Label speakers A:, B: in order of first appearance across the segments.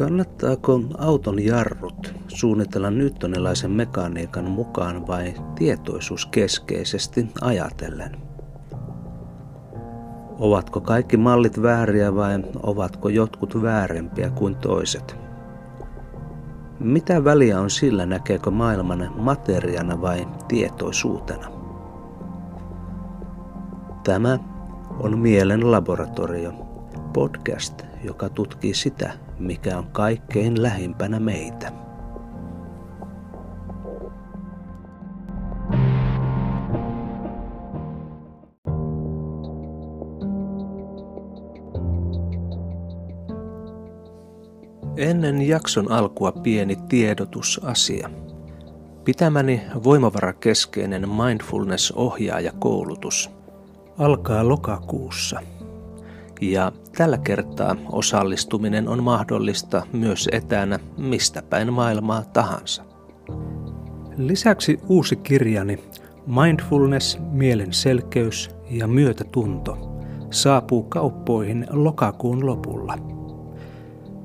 A: Kannattaako auton jarrut suunnitella newtonilaisen mekaniikan mukaan vai tietoisuuskeskeisesti ajatellen? Ovatko kaikki mallit vääriä vai ovatko jotkut väärempiä kuin toiset? Mitä väliä on sillä, näkeekö maailman materiana vai tietoisuutena? Tämä on Mielen laboratorio, podcast, joka tutkii sitä, mikä on kaikkein lähimpänä meitä. Ennen jakson alkua pieni tiedotusasia. Pitämäni voimavarakeskeinen mindfulness-ohjaajakoulutus alkaa lokakuussa – ja tällä kertaa osallistuminen on mahdollista myös etänä mistä päin maailmaa tahansa. Lisäksi uusi kirjani Mindfulness, mielen selkeys ja myötätunto saapuu kauppoihin lokakuun lopulla.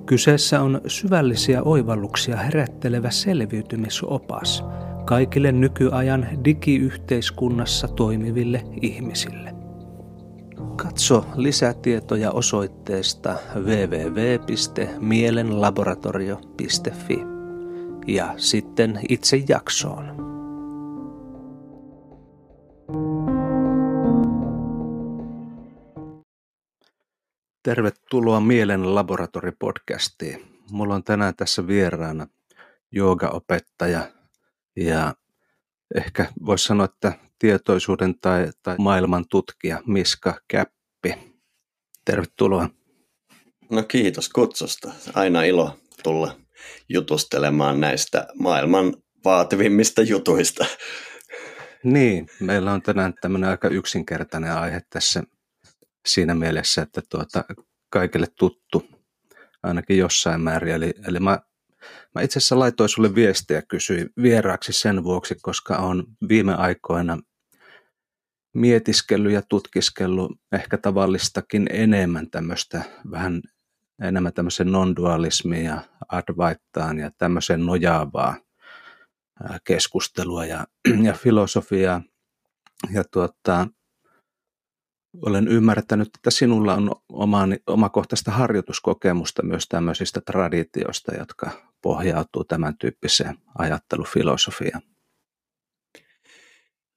A: Kyseessä on syvällisiä oivalluksia herättelevä selviytymisopas kaikille nykyajan digiyhteiskunnassa toimiville ihmisille. Katso lisätietoja osoitteesta www.mielenlaboratorio.fi ja sitten itse jaksoon. Tervetuloa Mielen laboratoripodcastiin. Mulla on tänään tässä vieraana joogaopettaja ja ehkä voisi sanoa, että tietoisuuden tai, tai maailman tutkija Miska Käppi. Tervetuloa.
B: No kiitos kutsusta. Aina ilo tulla jutustelemaan näistä maailman vaativimmista jutuista.
A: Niin, meillä on tänään tämmöinen aika yksinkertainen aihe tässä siinä mielessä, että tuota, kaikille tuttu ainakin jossain määrin. Eli, eli mä, mä itse asiassa laitoin sulle viestiä kysyin vieraaksi sen vuoksi, koska on viime aikoina mietiskellyt ja tutkiskellut ehkä tavallistakin enemmän tämmöistä vähän enemmän tämmöisen non-dualismia ja advaittaan ja tämmöisen nojaavaa keskustelua ja, ja filosofiaa. Ja tuota, olen ymmärtänyt, että sinulla on oman, omakohtaista harjoituskokemusta myös tämmöisistä traditioista, jotka pohjautuu tämän tyyppiseen ajattelufilosofiaan.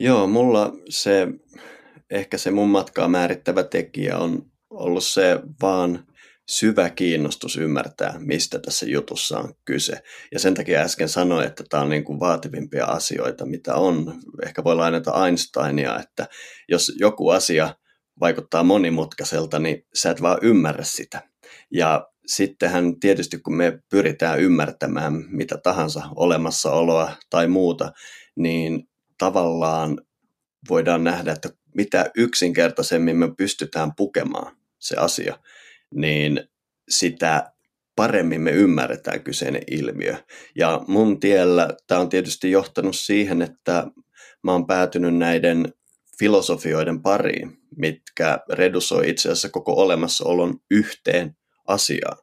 B: Joo, mulla se, ehkä se mun matkaa määrittävä tekijä on ollut se vaan syvä kiinnostus ymmärtää, mistä tässä jutussa on kyse. Ja sen takia äsken sanoin, että tämä on niin kuin vaativimpia asioita, mitä on. Ehkä voi lainata Einsteinia, että jos joku asia vaikuttaa monimutkaiselta, niin sä et vaan ymmärrä sitä. Ja sittenhän tietysti kun me pyritään ymmärtämään mitä tahansa olemassaoloa tai muuta, niin tavallaan voidaan nähdä, että mitä yksinkertaisemmin me pystytään pukemaan se asia, niin sitä paremmin me ymmärretään kyseinen ilmiö. Ja mun tiellä tämä on tietysti johtanut siihen, että mä oon päätynyt näiden filosofioiden pariin, mitkä redusoi itse asiassa koko olemassaolon yhteen asiaan.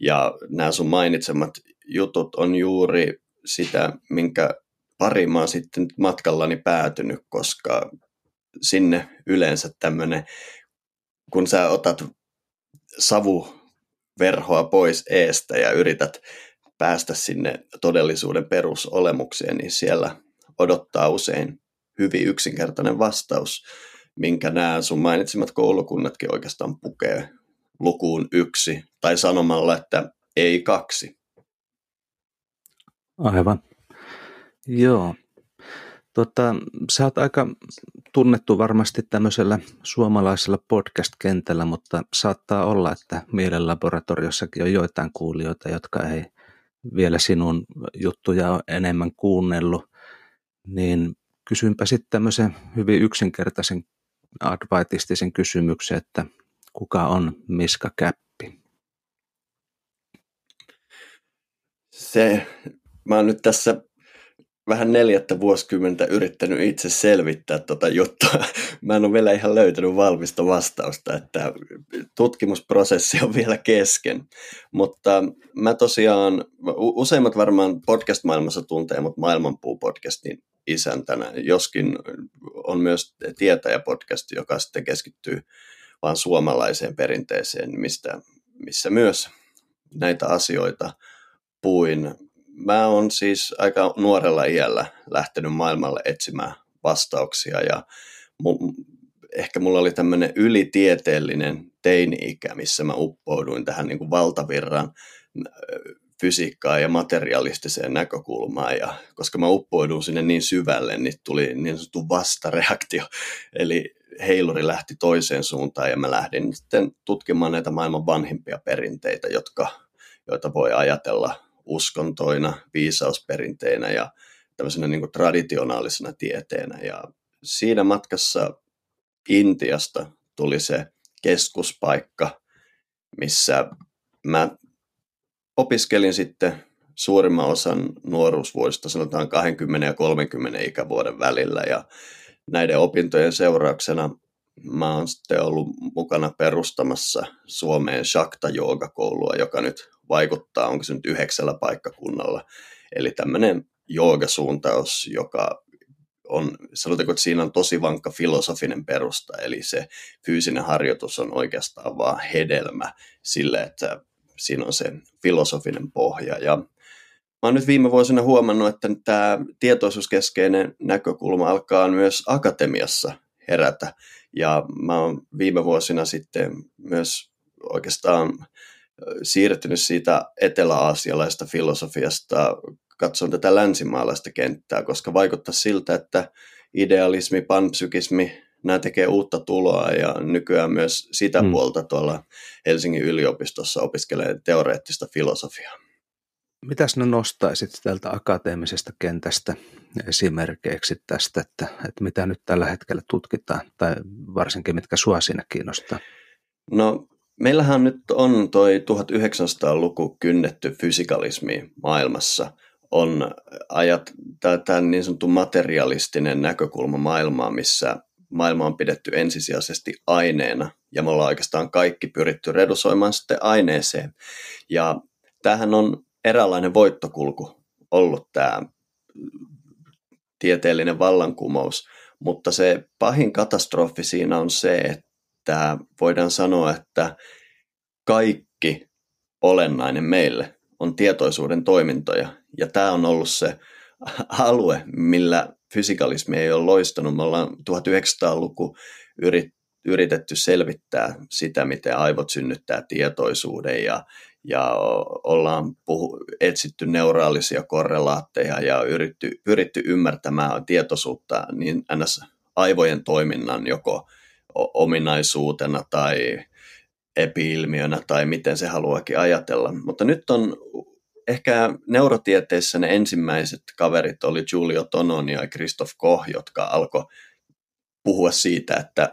B: Ja nämä sun mainitsemat jutut on juuri sitä, minkä pari mä oon sitten matkallani päätynyt, koska sinne yleensä tämmöinen, kun sä otat savuverhoa pois eestä ja yrität päästä sinne todellisuuden perusolemukseen, niin siellä odottaa usein hyvin yksinkertainen vastaus, minkä nämä sun mainitsemat koulukunnatkin oikeastaan pukee lukuun yksi tai sanomalla, että ei kaksi.
A: Aivan. Joo. Tota, sä oot aika tunnettu varmasti tämmöisellä suomalaisella podcast-kentällä, mutta saattaa olla, että mielenlaboratoriossakin on joitain kuulijoita, jotka ei vielä sinun juttuja ole enemmän kuunnellut. Niin kysynpä sitten tämmöisen hyvin yksinkertaisen advaitistisen kysymyksen, että kuka on Miska Käppi?
B: Se, mä oon nyt tässä vähän neljättä vuosikymmentä yrittänyt itse selvittää tota juttua. Mä en ole vielä ihan löytänyt valmista vastausta, että tutkimusprosessi on vielä kesken. Mutta mä tosiaan, useimmat varmaan podcast-maailmassa tuntee mut Maailmanpuu-podcastin isäntänä, joskin on myös Tietäjä-podcast, joka sitten keskittyy vaan suomalaiseen perinteeseen, mistä, missä myös näitä asioita puin mä oon siis aika nuorella iällä lähtenyt maailmalle etsimään vastauksia ja mu- ehkä mulla oli tämmöinen ylitieteellinen teini-ikä, missä mä uppouduin tähän niin kuin valtavirran fysiikkaan ja materialistiseen näkökulmaan, ja koska mä uppouduin sinne niin syvälle, niin tuli niin sanottu vastareaktio, eli heiluri lähti toiseen suuntaan, ja mä lähdin sitten tutkimaan näitä maailman vanhimpia perinteitä, jotka, joita voi ajatella uskontoina, viisausperinteinä ja tämmöisenä niin traditionaalisena tieteenä. Ja siinä matkassa Intiasta tuli se keskuspaikka, missä mä opiskelin sitten suurimman osan nuoruusvuodesta, sanotaan 20 ja 30 ikävuoden välillä. Ja näiden opintojen seurauksena mä oon sitten ollut mukana perustamassa Suomeen Shakta Joogakoulua, joka nyt vaikuttaa, onko se nyt yhdeksällä paikkakunnalla. Eli tämmöinen joogasuuntaus, joka on, sanotaanko, että siinä on tosi vankka filosofinen perusta, eli se fyysinen harjoitus on oikeastaan vaan hedelmä sille, että siinä on se filosofinen pohja. Ja mä oon nyt viime vuosina huomannut, että tämä tietoisuuskeskeinen näkökulma alkaa myös akatemiassa herätä. Ja mä oon viime vuosina sitten myös oikeastaan siirtynyt siitä etelä-aasialaista filosofiasta katson tätä länsimaalaista kenttää, koska vaikuttaa siltä, että idealismi, panpsykismi, nämä tekee uutta tuloa ja nykyään myös sitä hmm. puolta tuolla Helsingin yliopistossa opiskelee teoreettista filosofiaa.
A: Mitäs ne nostaisit tältä akateemisesta kentästä esimerkkeiksi tästä, että, että mitä nyt tällä hetkellä tutkitaan, tai varsinkin mitkä sua siinä kiinnostaa?
B: No Meillähän nyt on toi 1900-luku kynnetty fysikalismi maailmassa. On ajat, tämä niin sanottu materialistinen näkökulma maailmaa, missä maailma on pidetty ensisijaisesti aineena, ja me ollaan oikeastaan kaikki pyritty redusoimaan sitten aineeseen. Ja tämähän on eräänlainen voittokulku ollut tämä tieteellinen vallankumous, mutta se pahin katastrofi siinä on se, että että voidaan sanoa, että kaikki olennainen meille on tietoisuuden toimintoja. Ja tämä on ollut se alue, millä fysikalismi ei ole loistanut. Me ollaan 1900-luku yritetty selvittää sitä, miten aivot synnyttää tietoisuuden ja, ja ollaan puhu, etsitty neuraalisia korrelaatteja ja yritty, pyritty ymmärtämään tietoisuutta niin ns. aivojen toiminnan joko ominaisuutena tai epiilmiönä tai miten se haluakin ajatella. Mutta nyt on ehkä neurotieteessä ne ensimmäiset kaverit oli Giulio Tononi ja Christoph Koch, jotka alkoi puhua siitä, että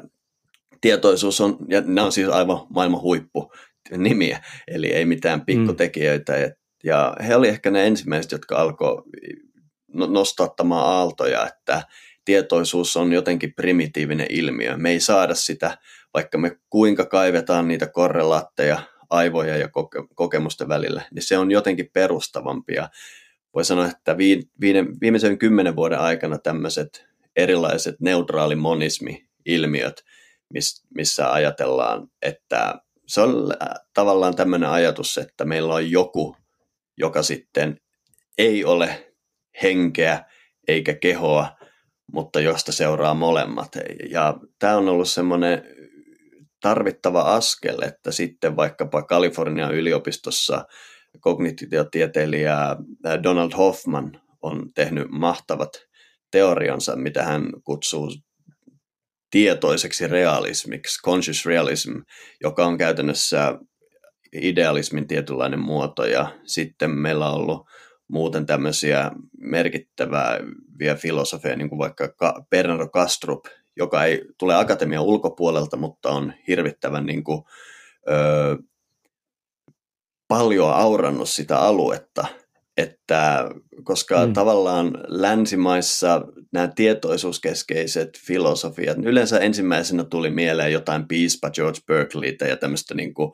B: tietoisuus on, ja nämä on siis aivan maailman huippu nimiä, eli ei mitään mm. pikkutekijöitä. Mm. Ja he oli ehkä ne ensimmäiset, jotka alkoi no, nostattamaan aaltoja, että tietoisuus on jotenkin primitiivinen ilmiö. Me ei saada sitä, vaikka me kuinka kaivetaan niitä korrelaatteja aivoja ja koke- kokemusten välillä, niin se on jotenkin perustavampia. Voi sanoa, että viimeisen kymmenen vuoden aikana tämmöiset erilaiset neutraali monismi-ilmiöt, missä ajatellaan, että se on tavallaan tämmöinen ajatus, että meillä on joku, joka sitten ei ole henkeä eikä kehoa, mutta josta seuraa molemmat. Ja tämä on ollut semmoinen tarvittava askel, että sitten vaikkapa Kalifornian yliopistossa kognitiotieteilijä Donald Hoffman on tehnyt mahtavat teoriansa, mitä hän kutsuu tietoiseksi realismiksi, conscious realism, joka on käytännössä idealismin tietynlainen muoto. Ja sitten meillä on ollut muuten tämmöisiä merkittävää vielä filosofeja, niin kuin vaikka Bernardo Kastrup, joka ei tule akatemian ulkopuolelta, mutta on hirvittävän niin kuin, ö, paljon aurannut sitä aluetta. että koska mm. tavallaan länsimaissa nämä tietoisuuskeskeiset filosofiat, yleensä ensimmäisenä tuli mieleen jotain piispa George Berkeleytä ja tämmöistä niin kuin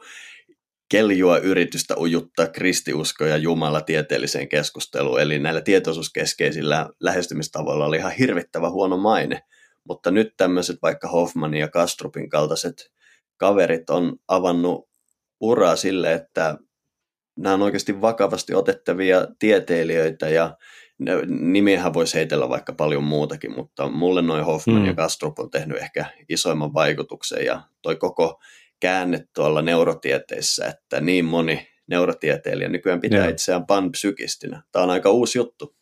B: keljua yritystä ujuttaa kristiusko ja Jumala tieteelliseen keskusteluun. Eli näillä tietoisuuskeskeisillä lähestymistavoilla oli ihan hirvittävä huono maine. Mutta nyt tämmöiset vaikka Hoffmanin ja Kastrupin kaltaiset kaverit on avannut uraa sille, että nämä on oikeasti vakavasti otettavia tieteilijöitä ja nimiähän voisi heitellä vaikka paljon muutakin, mutta mulle noin Hoffman mm. ja Kastrup on tehnyt ehkä isoimman vaikutuksen ja toi koko käänne tuolla neurotieteissä, että niin moni neurotieteilijä nykyään pitää Joo. itseään panpsykistinä. Tämä on aika uusi juttu.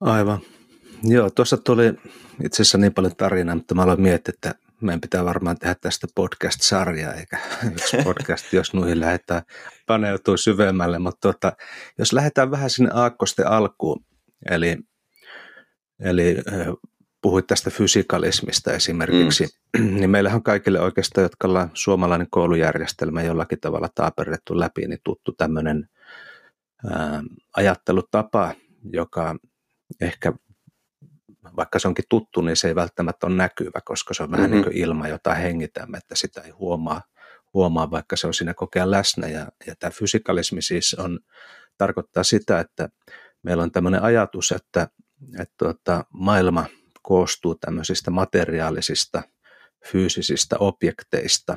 A: Aivan. Joo, tuossa tuli itse asiassa niin paljon tarinaa, mutta mä aloin miettiä, että meidän pitää varmaan tehdä tästä podcast-sarjaa, eikä yksi podcast, jos nuihin lähdetään paneutuu syvemmälle. Mutta tuota, jos lähdetään vähän sinne aakkosten alkuun, eli, eli puhuit tästä fysikalismista esimerkiksi, mm. niin meillähän on kaikille oikeastaan, jotka ollaan suomalainen koulujärjestelmä jollakin tavalla taaperrettu läpi, niin tuttu tämmöinen ää, ajattelutapa, joka ehkä vaikka se onkin tuttu, niin se ei välttämättä ole näkyvä, koska se on vähän mm-hmm. niin kuin ilma, jota hengitämme, että sitä ei huomaa, huomaa vaikka se on siinä kokea läsnä. Ja, ja tämä fysikalismi siis on, tarkoittaa sitä, että meillä on tämmöinen ajatus, että, että tuota, maailma koostuu tämmöisistä materiaalisista, fyysisistä objekteista,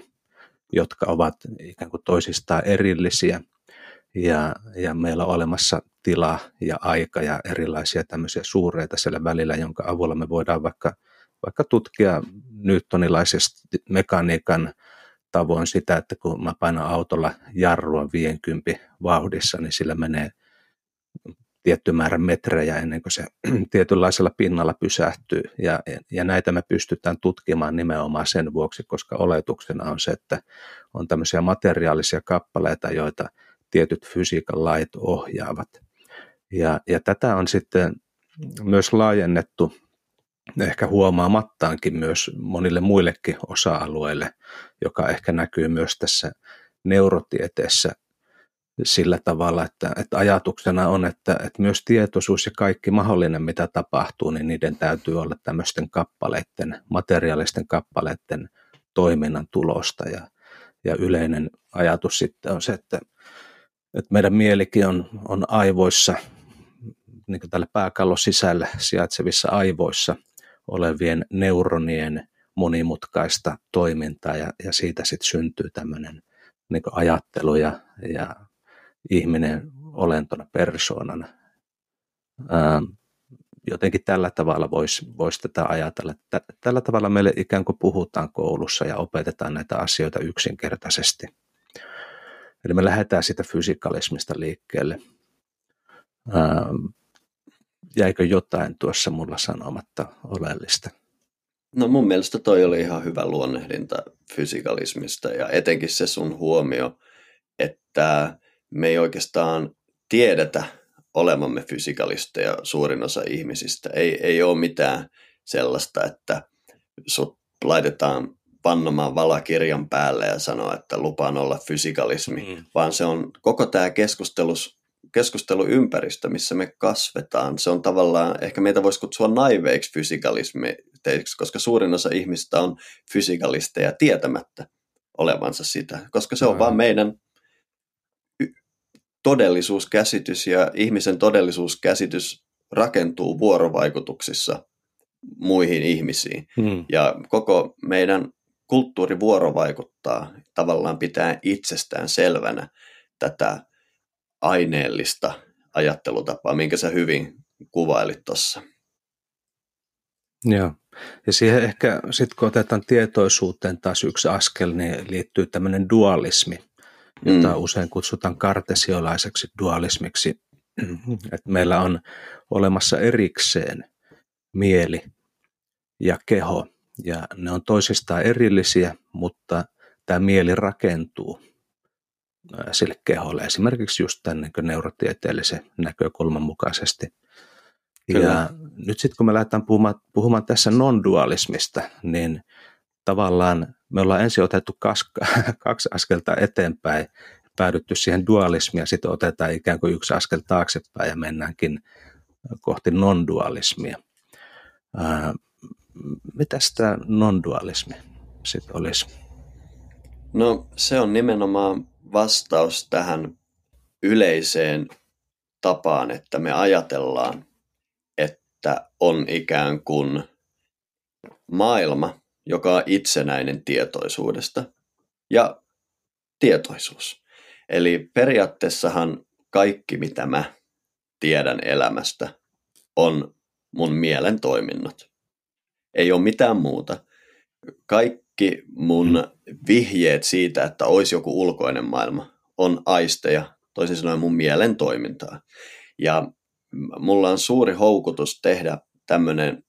A: jotka ovat ikään kuin toisistaan erillisiä. Ja, ja meillä on olemassa tila ja aika ja erilaisia tämmöisiä suureita siellä välillä, jonka avulla me voidaan vaikka, vaikka tutkia newtonilaisesti mekaniikan tavoin sitä, että kun mä painan autolla jarrua 50 vauhdissa, niin sillä menee tietty määrä metrejä ennen kuin se tietynlaisella pinnalla pysähtyy. Ja, ja näitä me pystytään tutkimaan nimenomaan sen vuoksi, koska oletuksena on se, että on tämmöisiä materiaalisia kappaleita, joita tietyt fysiikan lait ohjaavat. Ja, ja tätä on sitten myös laajennettu ehkä huomaamattaankin myös monille muillekin osa-alueille, joka ehkä näkyy myös tässä neurotieteessä sillä tavalla, että, että ajatuksena on, että, että myös tietoisuus ja kaikki mahdollinen, mitä tapahtuu, niin niiden täytyy olla tämmöisten kappaleiden, materiaalisten kappaleiden toiminnan tulosta. Ja, ja yleinen ajatus sitten on se, että, että meidän mielikin on, on aivoissa, niin tällä pääkallon sisällä sijaitsevissa aivoissa olevien neuronien monimutkaista toimintaa ja, ja siitä sitten syntyy tämmöinen niin ajattelu ja, ja ihminen olentona, persoonana. Ää, jotenkin tällä tavalla voisi vois tätä ajatella. Tällä tavalla meille ikään kuin puhutaan koulussa ja opetetaan näitä asioita yksinkertaisesti. Eli me lähdetään sitä fysikalismista liikkeelle. Ää, jäikö jotain tuossa mulla sanomatta oleellista?
B: No mun mielestä toi oli ihan hyvä luonnehdinta fysikalismista ja etenkin se sun huomio, että me ei oikeastaan tiedetä olemamme fysikalisteja suurin osa ihmisistä. Ei, ei ole mitään sellaista, että sut laitetaan pannomaan valakirjan päälle ja sanoa, että lupaan olla fysikalismi, mm. vaan se on koko tämä keskustelus, keskusteluympäristö, missä me kasvetaan. Se on tavallaan, ehkä meitä voisi kutsua naiveiksi fysikalismiteiksi, koska suurin osa ihmistä on fysikalisteja tietämättä olevansa sitä, koska se on mm. vaan meidän todellisuuskäsitys ja ihmisen todellisuuskäsitys rakentuu vuorovaikutuksissa muihin ihmisiin. Hmm. Ja koko meidän kulttuuri vuorovaikuttaa tavallaan pitää itsestään selvänä tätä aineellista ajattelutapaa, minkä sä hyvin kuvailit tuossa.
A: Joo. Ja siihen ehkä sitten kun otetaan tietoisuuteen taas yksi askel, niin liittyy tämmöinen dualismi – jota mm. usein kutsutaan kartesiolaiseksi dualismiksi, että meillä on olemassa erikseen mieli ja keho, ja ne on toisistaan erillisiä, mutta tämä mieli rakentuu sille keholle, esimerkiksi just tämän niin neurotieteellisen näkökulman mukaisesti. Kyllä. Ja nyt sitten kun me lähdetään puhumaan, puhumaan tässä non-dualismista, niin tavallaan me ollaan ensin otettu kaksi, kaksi askelta eteenpäin, päädytty siihen dualismiin ja sitten otetaan ikään kuin yksi askel taaksepäin ja mennäänkin kohti non-dualismia. Mitä tämä non-dualismi sitten olisi?
B: No se on nimenomaan vastaus tähän yleiseen tapaan, että me ajatellaan, että on ikään kuin maailma, joka on itsenäinen tietoisuudesta ja tietoisuus. Eli periaatteessahan kaikki, mitä mä tiedän elämästä, on mun mielen toiminnot. Ei ole mitään muuta. Kaikki mun vihjeet siitä, että olisi joku ulkoinen maailma, on aisteja, toisin sanoen mun mielen toimintaa. Ja mulla on suuri houkutus tehdä tämmöinen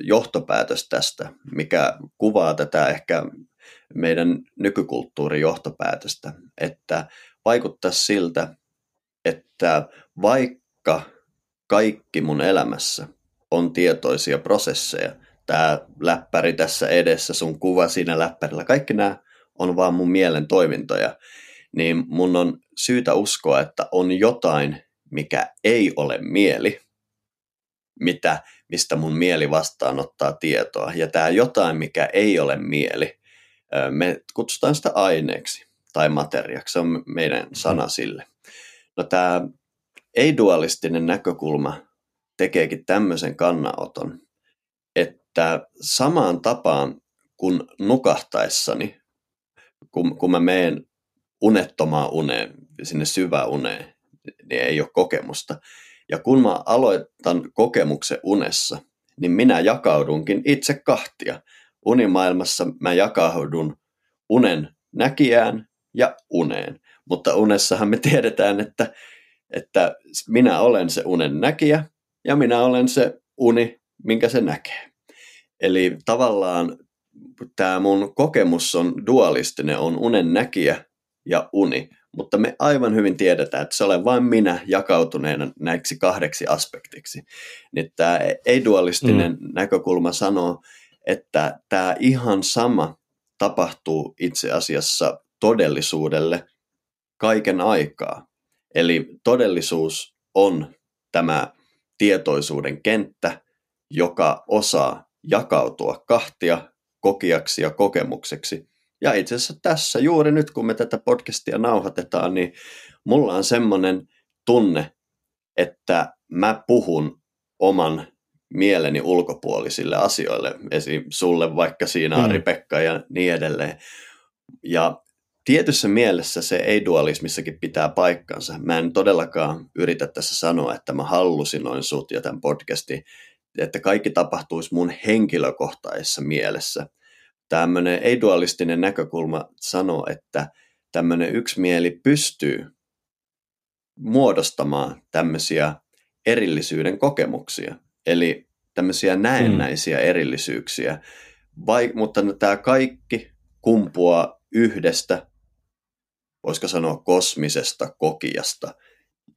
B: johtopäätös tästä, mikä kuvaa tätä ehkä meidän nykykulttuurin johtopäätöstä, että vaikuttaa siltä, että vaikka kaikki mun elämässä on tietoisia prosesseja, tämä läppäri tässä edessä, sun kuva siinä läppärillä, kaikki nämä on vaan mun mielen toimintoja, niin mun on syytä uskoa, että on jotain, mikä ei ole mieli, mitä, mistä mun mieli vastaanottaa tietoa. Ja tämä jotain, mikä ei ole mieli, me kutsutaan sitä aineeksi tai materiaksi, se on meidän sana sille. No tämä ei-dualistinen näkökulma tekeekin tämmöisen kannanoton, että samaan tapaan kuin nukahtaessani, kun, kun mä menen unettomaan uneen, sinne syvään uneen, niin ei ole kokemusta. Ja kun mä aloitan kokemuksen unessa, niin minä jakaudunkin itse kahtia. Unimaailmassa mä jakaudun unen näkijään ja uneen. Mutta unessahan me tiedetään, että, että minä olen se unen näkijä ja minä olen se uni, minkä se näkee. Eli tavallaan tämä mun kokemus on dualistinen, on unen näkijä ja uni, mutta me aivan hyvin tiedetään, että se olen vain minä jakautuneena näiksi kahdeksi aspektiksi. Niin tämä ei-dualistinen mm. näkökulma sanoo, että tämä ihan sama tapahtuu itse asiassa todellisuudelle kaiken aikaa. Eli todellisuus on tämä tietoisuuden kenttä, joka osaa jakautua kahtia kokiaksi ja kokemukseksi. Ja itse asiassa tässä juuri nyt, kun me tätä podcastia nauhoitetaan, niin mulla on semmoinen tunne, että mä puhun oman mieleni ulkopuolisille asioille, esim. sulle vaikka siinä mm. Ari-Pekka ja niin edelleen. Ja tietyssä mielessä se ei-dualismissakin pitää paikkansa. Mä en todellakaan yritä tässä sanoa, että mä hallusinoin sut ja tämän podcastin, että kaikki tapahtuisi mun henkilökohtaisessa mielessä. Tämmöinen ei-dualistinen näkökulma sanoo, että tämmöinen yksimieli pystyy muodostamaan tämmöisiä erillisyyden kokemuksia, eli tämmöisiä näennäisiä mm. erillisyyksiä, Vai, mutta tämä kaikki kumpuaa yhdestä voisiko sanoa kosmisesta kokiasta.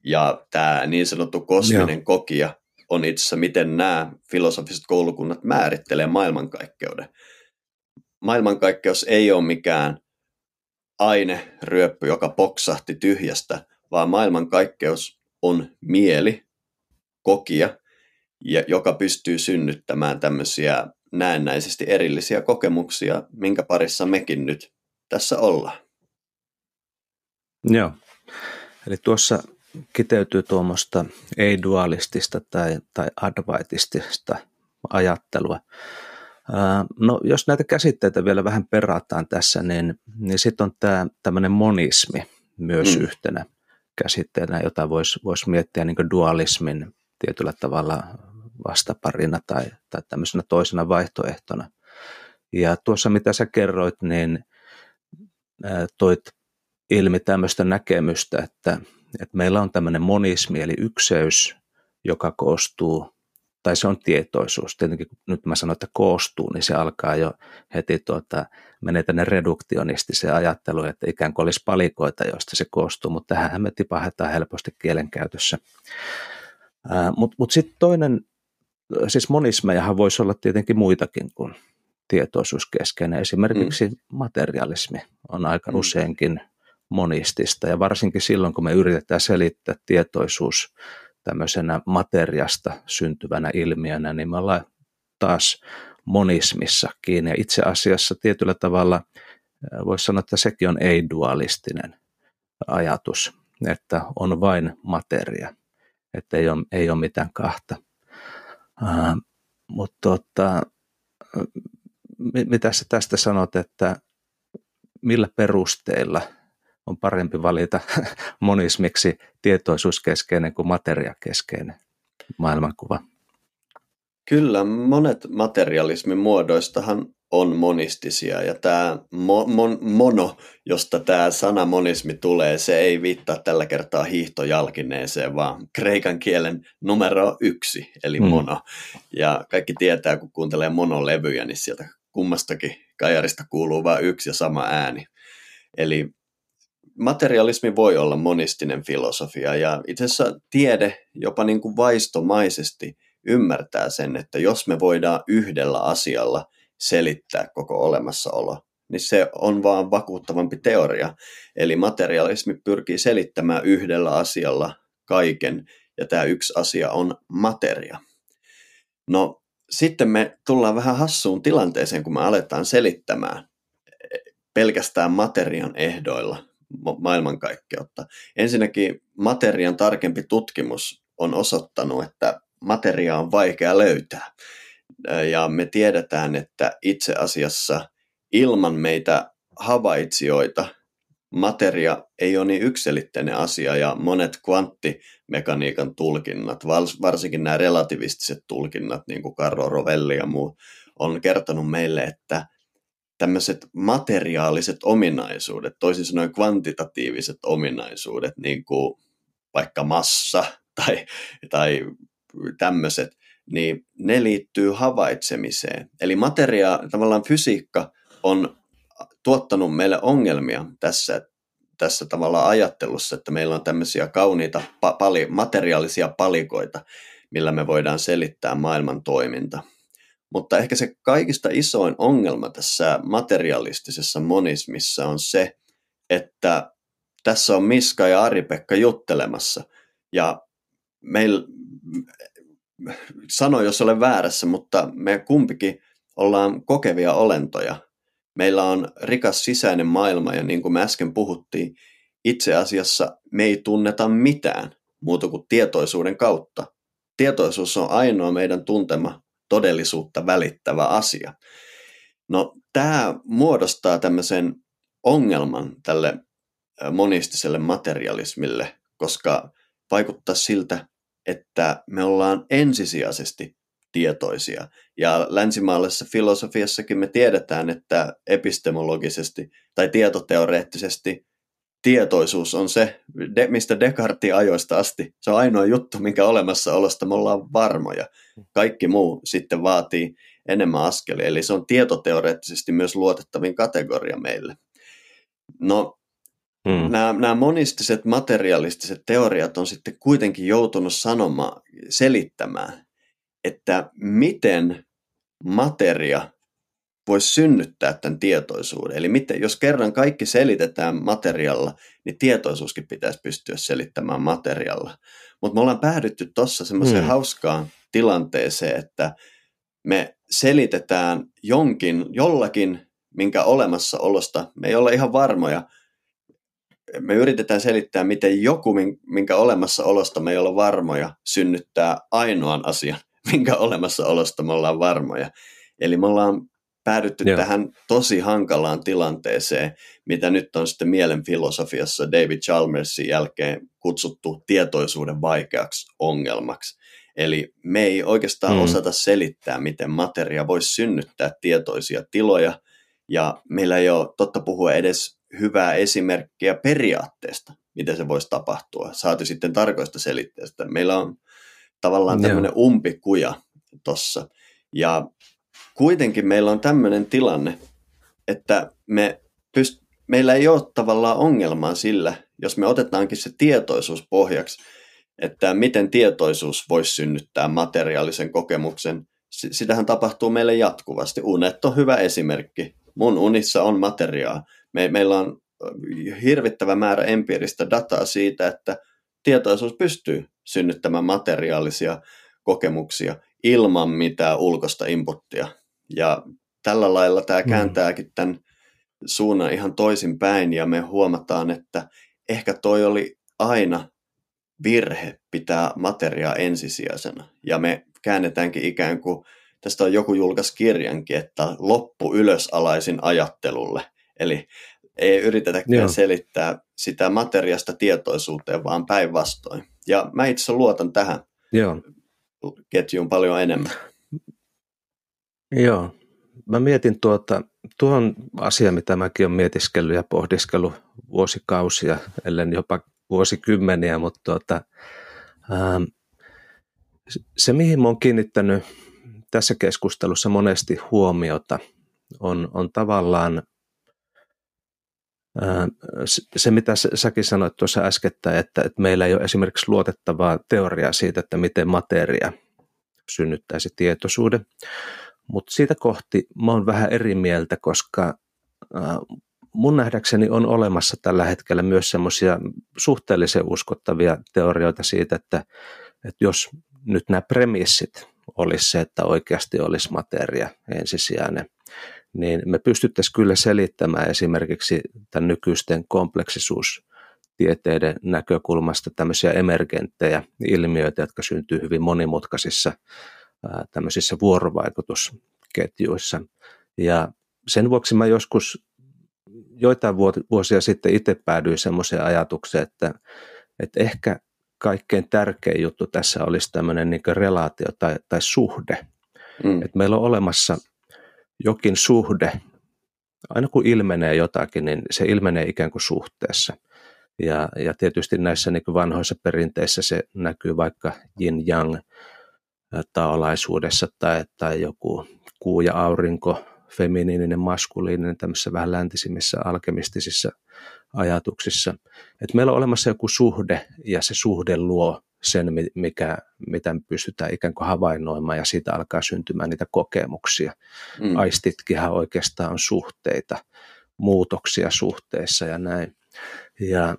B: Ja tämä niin sanottu kosminen Joo. kokija on itse asiassa, miten nämä filosofiset koulukunnat määrittelee maailmankaikkeuden. Maailmankaikkeus ei ole mikään aineryöppy, joka poksahti tyhjästä, vaan maailmankaikkeus on mieli, kokija, joka pystyy synnyttämään tämmöisiä näennäisesti erillisiä kokemuksia, minkä parissa mekin nyt tässä ollaan.
A: Joo. Eli tuossa kiteytyy tuommoista ei-dualistista tai, tai advaitistista ajattelua. No, jos näitä käsitteitä vielä vähän perataan tässä, niin, niin sitten on tämä tämmöinen monismi myös mm. yhtenä käsitteenä, jota voisi vois miettiä niin dualismin tietyllä tavalla vastaparina tai, tai tämmöisenä toisena vaihtoehtona. Ja tuossa mitä sä kerroit, niin toit ilmi tämmöistä näkemystä, että, että meillä on tämmöinen monismi eli ykseys, joka koostuu, tai se on tietoisuus. Tietenkin kun nyt mä sanon, että koostuu, niin se alkaa jo heti tuota, menee tänne reduktionistiseen ajatteluun, että ikään kuin olisi palikoita, joista se koostuu, mutta tähän me tipahetaan helposti kielenkäytössä. Mutta mut sitten toinen, siis monismejahan voisi olla tietenkin muitakin kuin tietoisuuskeskeinen. Esimerkiksi mm. materialismi on aika mm. useinkin monistista. Ja varsinkin silloin, kun me yritetään selittää tietoisuus tämmöisenä materiasta syntyvänä ilmiönä, niin me ollaan taas monismissa kiinni. Ja itse asiassa tietyllä tavalla voisi sanoa, että sekin on ei-dualistinen ajatus, että on vain materia, että ei ole, ei ole mitään kahta. Uh, mutta tota, mitä sä tästä sanot, että millä perusteilla on parempi valita monismiksi tietoisuuskeskeinen kuin materiakeskeinen maailmankuva?
B: Kyllä, monet materialismin muodoistahan on monistisia ja tämä mo- mon- mono, josta tämä sana monismi tulee, se ei viittaa tällä kertaa hiihtojalkineeseen, vaan kreikan kielen numero yksi, eli mm. mono. Ja kaikki tietää, kun kuuntelee monolevyjä, niin sieltä kummastakin kajarista kuuluu vain yksi ja sama ääni. Eli materialismi voi olla monistinen filosofia ja itse asiassa tiede jopa niin kuin vaistomaisesti ymmärtää sen, että jos me voidaan yhdellä asialla selittää koko olemassaolo, niin se on vaan vakuuttavampi teoria. Eli materialismi pyrkii selittämään yhdellä asialla kaiken, ja tämä yksi asia on materia. No sitten me tullaan vähän hassuun tilanteeseen, kun me aletaan selittämään pelkästään materian ehdoilla maailmankaikkeutta. Ensinnäkin materian tarkempi tutkimus on osoittanut, että materia on vaikea löytää. Ja me tiedetään, että itse asiassa ilman meitä havaitsijoita materia ei ole niin yksilitteinen asia ja monet kvanttimekaniikan tulkinnat, varsinkin nämä relativistiset tulkinnat, niin kuin Carlo Rovelli ja muu, on kertonut meille, että tämmöiset materiaaliset ominaisuudet, toisin sanoen kvantitatiiviset ominaisuudet, niin kuin vaikka massa tai, tai tämmöiset, niin ne liittyy havaitsemiseen. Eli materia, tavallaan fysiikka on tuottanut meille ongelmia tässä, tässä tavalla ajattelussa, että meillä on tämmöisiä kauniita pali, materiaalisia palikoita, millä me voidaan selittää maailman toiminta. Mutta ehkä se kaikista isoin ongelma tässä materialistisessa monismissa on se, että tässä on Miska ja Ari-Pekka juttelemassa. Ja meillä, sano jos olen väärässä, mutta me kumpikin ollaan kokevia olentoja. Meillä on rikas sisäinen maailma ja niin kuin me äsken puhuttiin, itse asiassa me ei tunneta mitään muuta kuin tietoisuuden kautta. Tietoisuus on ainoa meidän tuntema todellisuutta välittävä asia. No tämä muodostaa tämmöisen ongelman tälle monistiselle materialismille, koska vaikuttaa siltä, että me ollaan ensisijaisesti tietoisia. Ja länsimaalaisessa filosofiassakin me tiedetään, että epistemologisesti tai tietoteoreettisesti tietoisuus on se, mistä Descartes ajoista asti, se on ainoa juttu, minkä olemassaolosta me ollaan varmoja. Kaikki muu sitten vaatii enemmän askelia, eli se on tietoteoreettisesti myös luotettavin kategoria meille. No, hmm. nämä, nämä monistiset materialistiset teoriat on sitten kuitenkin joutunut sanomaan, selittämään, että miten materia voisi synnyttää tämän tietoisuuden. Eli miten, jos kerran kaikki selitetään materialla, niin tietoisuuskin pitäisi pystyä selittämään materialla. Mutta me ollaan päädytty tuossa semmoiseen hmm. hauskaan tilanteeseen, että me selitetään jonkin, jollakin, minkä olemassaolosta me ei ole ihan varmoja. Me yritetään selittää, miten joku, minkä olemassaolosta me ei ole varmoja, synnyttää ainoan asian, minkä olemassaolosta me ollaan varmoja. Eli me ollaan päädytty Joo. tähän tosi hankalaan tilanteeseen, mitä nyt on sitten mielen filosofiassa David Chalmersin jälkeen kutsuttu tietoisuuden vaikeaksi ongelmaksi. Eli me ei oikeastaan mm. osata selittää, miten materia voisi synnyttää tietoisia tiloja, ja meillä ei ole totta puhua edes hyvää esimerkkiä periaatteesta, miten se voisi tapahtua. Saati sitten tarkoista selitteestä. Meillä on tavallaan tämmöinen umpikuja tuossa. Ja kuitenkin meillä on tämmöinen tilanne, että me pyst- meillä ei ole tavallaan ongelmaa sillä, jos me otetaankin se tietoisuus pohjaksi, että miten tietoisuus voisi synnyttää materiaalisen kokemuksen. Sitähän tapahtuu meille jatkuvasti. Unet on hyvä esimerkki. Mun unissa on materiaa. Me, meillä on hirvittävä määrä empiiristä dataa siitä, että tietoisuus pystyy synnyttämään materiaalisia kokemuksia ilman mitään ulkoista inputtia. Ja tällä lailla tämä mm. kääntääkin tämän suunnan ihan toisinpäin ja me huomataan, että ehkä toi oli aina virhe pitää materiaa ensisijaisena. Ja me käännetäänkin ikään kuin, tästä on joku julkais kirjankin, että loppu ylösalaisin ajattelulle. Eli ei yritetäkään Joo. selittää sitä materiasta tietoisuuteen, vaan päinvastoin. Ja mä itse luotan tähän Joo. Ketjuun paljon enemmän.
A: Joo. Mä mietin tuota, tuon asia, mitä mäkin olen mietiskellyt ja pohdiskellut vuosikausia, ellen jopa vuosikymmeniä, mutta tuota, ähm, se, mihin mä oon kiinnittänyt tässä keskustelussa monesti huomiota, on, on tavallaan se, mitä säkin sanoit tuossa äskettäin, että, että meillä ei ole esimerkiksi luotettavaa teoriaa siitä, että miten materia synnyttäisi tietoisuuden. Mutta siitä kohti mä oon vähän eri mieltä, koska mun nähdäkseni on olemassa tällä hetkellä myös semmoisia suhteellisen uskottavia teorioita siitä, että, että jos nyt nämä premissit olisi se, että oikeasti olisi materia ensisijainen, niin me pystyttäisiin kyllä selittämään esimerkiksi tämän nykyisten kompleksisuustieteiden näkökulmasta tämmöisiä emergenttejä ilmiöitä, jotka syntyy hyvin monimutkaisissa tämmöisissä vuorovaikutusketjuissa. Ja sen vuoksi mä joskus joitain vuosia sitten itse päädyin semmoiseen ajatukseen, että, että ehkä kaikkein tärkein juttu tässä olisi tämmöinen niin relaatio tai, tai suhde. Mm. Että meillä on olemassa jokin suhde. Aina kun ilmenee jotakin, niin se ilmenee ikään kuin suhteessa. Ja, ja tietysti näissä niin kuin vanhoissa perinteissä se näkyy vaikka yin-yang taolaisuudessa tai, tai joku kuu ja aurinko feminiininen, maskuliininen tämmöisissä vähän läntisimmissä alkemistisissa ajatuksissa. Et meillä on olemassa joku suhde ja se suhde luo sen, mikä, mitä me pystytään ikään kuin havainnoimaan ja siitä alkaa syntymään niitä kokemuksia. Mm. Aistitkinhan oikeastaan on suhteita, muutoksia suhteissa ja näin. Ja,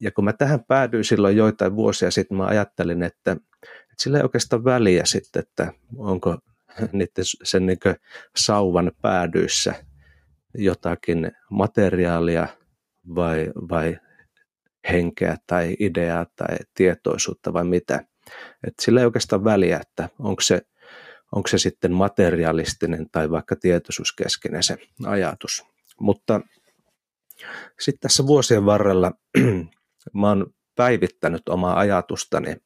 A: ja kun mä tähän päädyin silloin joitain vuosia sitten, mä ajattelin, että, että sillä ei oikeastaan väliä sitten, että onko niiden sen niin sauvan päädyissä jotakin materiaalia vai, vai henkeä tai ideaa tai tietoisuutta vai mitä. Et sillä ei oikeastaan väliä, että onko se, onko se sitten materialistinen tai vaikka tietoisuuskeskeinen se ajatus. Mutta sitten tässä vuosien varrella mä oon päivittänyt omaa ajatustani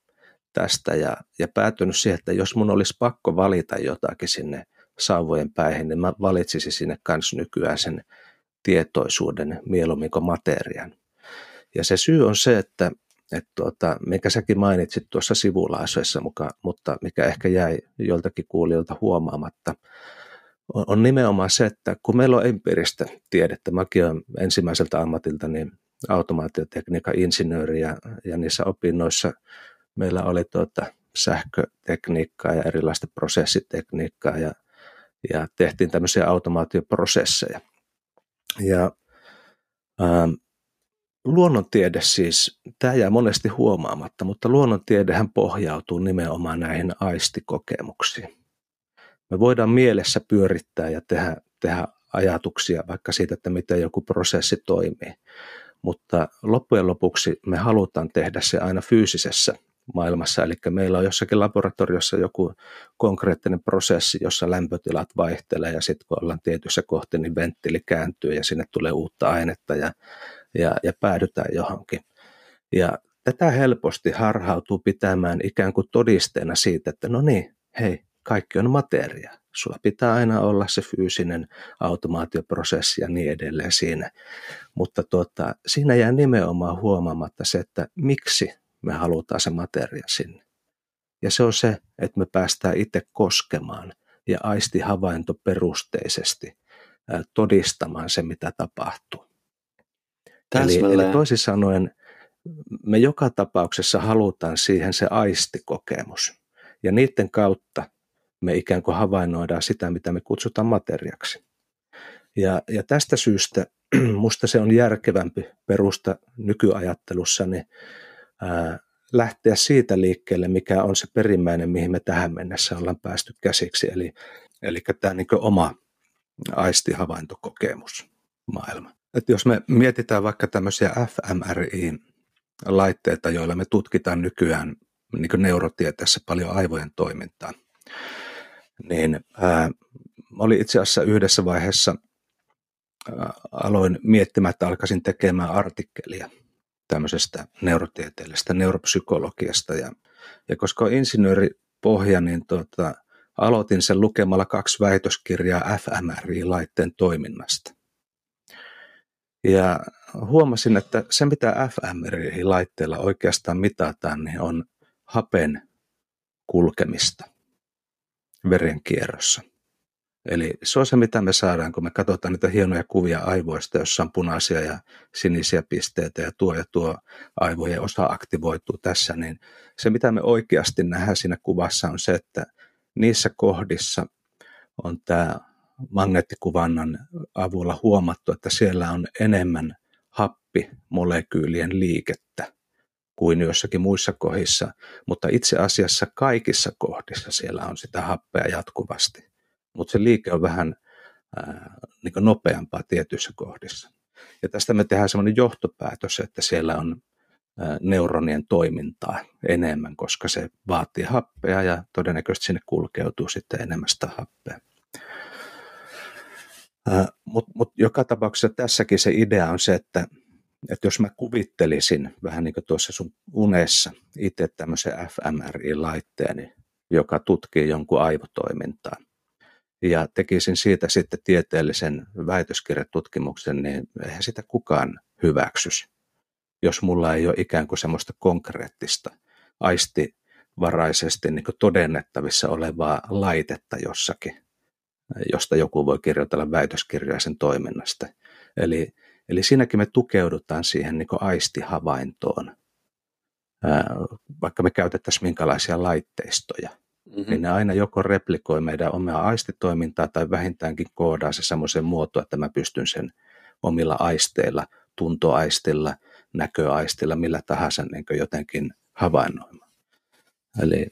A: tästä ja, ja päätynyt siihen, että jos mun olisi pakko valita jotakin sinne sauvojen päihin, niin mä valitsisin sinne kanssa nykyään sen tietoisuuden mieluummin kuin materian. Ja se syy on se, että, että tuota, minkä säkin mainitsit tuossa sivulauseessa, mutta mikä ehkä jäi joltakin kuulijoilta huomaamatta, on, on nimenomaan se, että kun meillä on empiiristä tiedettä, mäkin olen ensimmäiseltä ammatilta niin automaatiotekniikan insinööri ja, ja niissä opinnoissa meillä oli tuota sähkötekniikkaa ja erilaista prosessitekniikkaa ja, ja tehtiin tämmöisiä automaatioprosesseja. Ja ähm, luonnontiede siis, tämä jää monesti huomaamatta, mutta luonnontiedehän pohjautuu nimenomaan näihin aistikokemuksiin. Me voidaan mielessä pyörittää ja tehdä, tehdä ajatuksia vaikka siitä, että miten joku prosessi toimii, mutta loppujen lopuksi me halutaan tehdä se aina fyysisessä maailmassa. Eli meillä on jossakin laboratoriossa joku konkreettinen prosessi, jossa lämpötilat vaihtelee ja sitten kun ollaan tietyssä kohti, niin venttili kääntyy ja sinne tulee uutta ainetta ja, ja, ja päädytään johonkin. Ja tätä helposti harhautuu pitämään ikään kuin todisteena siitä, että no niin, hei, kaikki on materia. Sulla pitää aina olla se fyysinen automaatioprosessi ja niin edelleen siinä. Mutta tuota, siinä jää nimenomaan huomaamatta se, että miksi me halutaan se materia sinne. Ja se on se, että me päästään itse koskemaan ja aisti havainto perusteisesti todistamaan se, mitä tapahtuu. Eli, eli toisin sanoen, me joka tapauksessa halutaan siihen se aistikokemus. Ja niiden kautta me ikään kuin havainnoidaan sitä, mitä me kutsutaan materiaksi. Ja, ja tästä syystä musta se on järkevämpi perusta nykyajattelussa, niin ää, lähteä siitä liikkeelle, mikä on se perimmäinen, mihin me tähän mennessä ollaan päästy käsiksi, eli, eli tämä niin oma aistihavaintokokemus maailma. Et jos me mietitään vaikka tämmöisiä fMRI-laitteita, joilla me tutkitaan nykyään niin neurotieteessä paljon aivojen toimintaa, niin ää, oli itse asiassa yhdessä vaiheessa ää, aloin miettimään, että alkaisin tekemään artikkelia tämmöisestä neurotieteellisestä neuropsykologiasta. Ja, ja koska on insinööripohja, niin tota, aloitin sen lukemalla kaksi väitöskirjaa fMRI-laitteen toiminnasta. Ja huomasin, että se mitä fMRI-laitteella oikeastaan mitataan, niin on hapen kulkemista verenkierrossa. Eli se on se, mitä me saadaan, kun me katsotaan niitä hienoja kuvia aivoista, jossa on punaisia ja sinisiä pisteitä ja tuo ja tuo aivojen osa aktivoituu tässä, niin se, mitä me oikeasti nähdään siinä kuvassa on se, että niissä kohdissa on tämä magneettikuvannan avulla huomattu, että siellä on enemmän happimolekyylien liikettä kuin joissakin muissa kohdissa, mutta itse asiassa kaikissa kohdissa siellä on sitä happea jatkuvasti. Mutta se liike on vähän ää, niin nopeampaa tietyissä kohdissa. Ja tästä me tehdään sellainen johtopäätös, että siellä on neuronien toimintaa enemmän, koska se vaatii happea ja todennäköisesti sinne kulkeutuu sitten enemmän sitä happea. Mutta mut joka tapauksessa tässäkin se idea on se, että, että jos mä kuvittelisin vähän niin kuin tuossa sun unessa itse tämmöisen fMRI-laitteen, joka tutkii jonkun aivotoimintaa, ja tekisin siitä sitten tieteellisen väitöskirjatutkimuksen, niin eihän sitä kukaan hyväksys, jos mulla ei ole ikään kuin semmoista konkreettista aistivaraisesti niin todennettavissa olevaa laitetta jossakin josta joku voi kirjoitella väitöskirjaa sen toiminnasta. Eli, eli siinäkin me tukeudutaan siihen niin aistihavaintoon, vaikka me käytettäisiin minkälaisia laitteistoja. Mm-hmm. Niin ne aina joko replikoi meidän omaa aistitoimintaa tai vähintäänkin koodaa se semmoisen muotoon, että mä pystyn sen omilla aisteilla, tuntoaistilla, näköaistilla, millä tahansa niin jotenkin havainnoimaan. Eli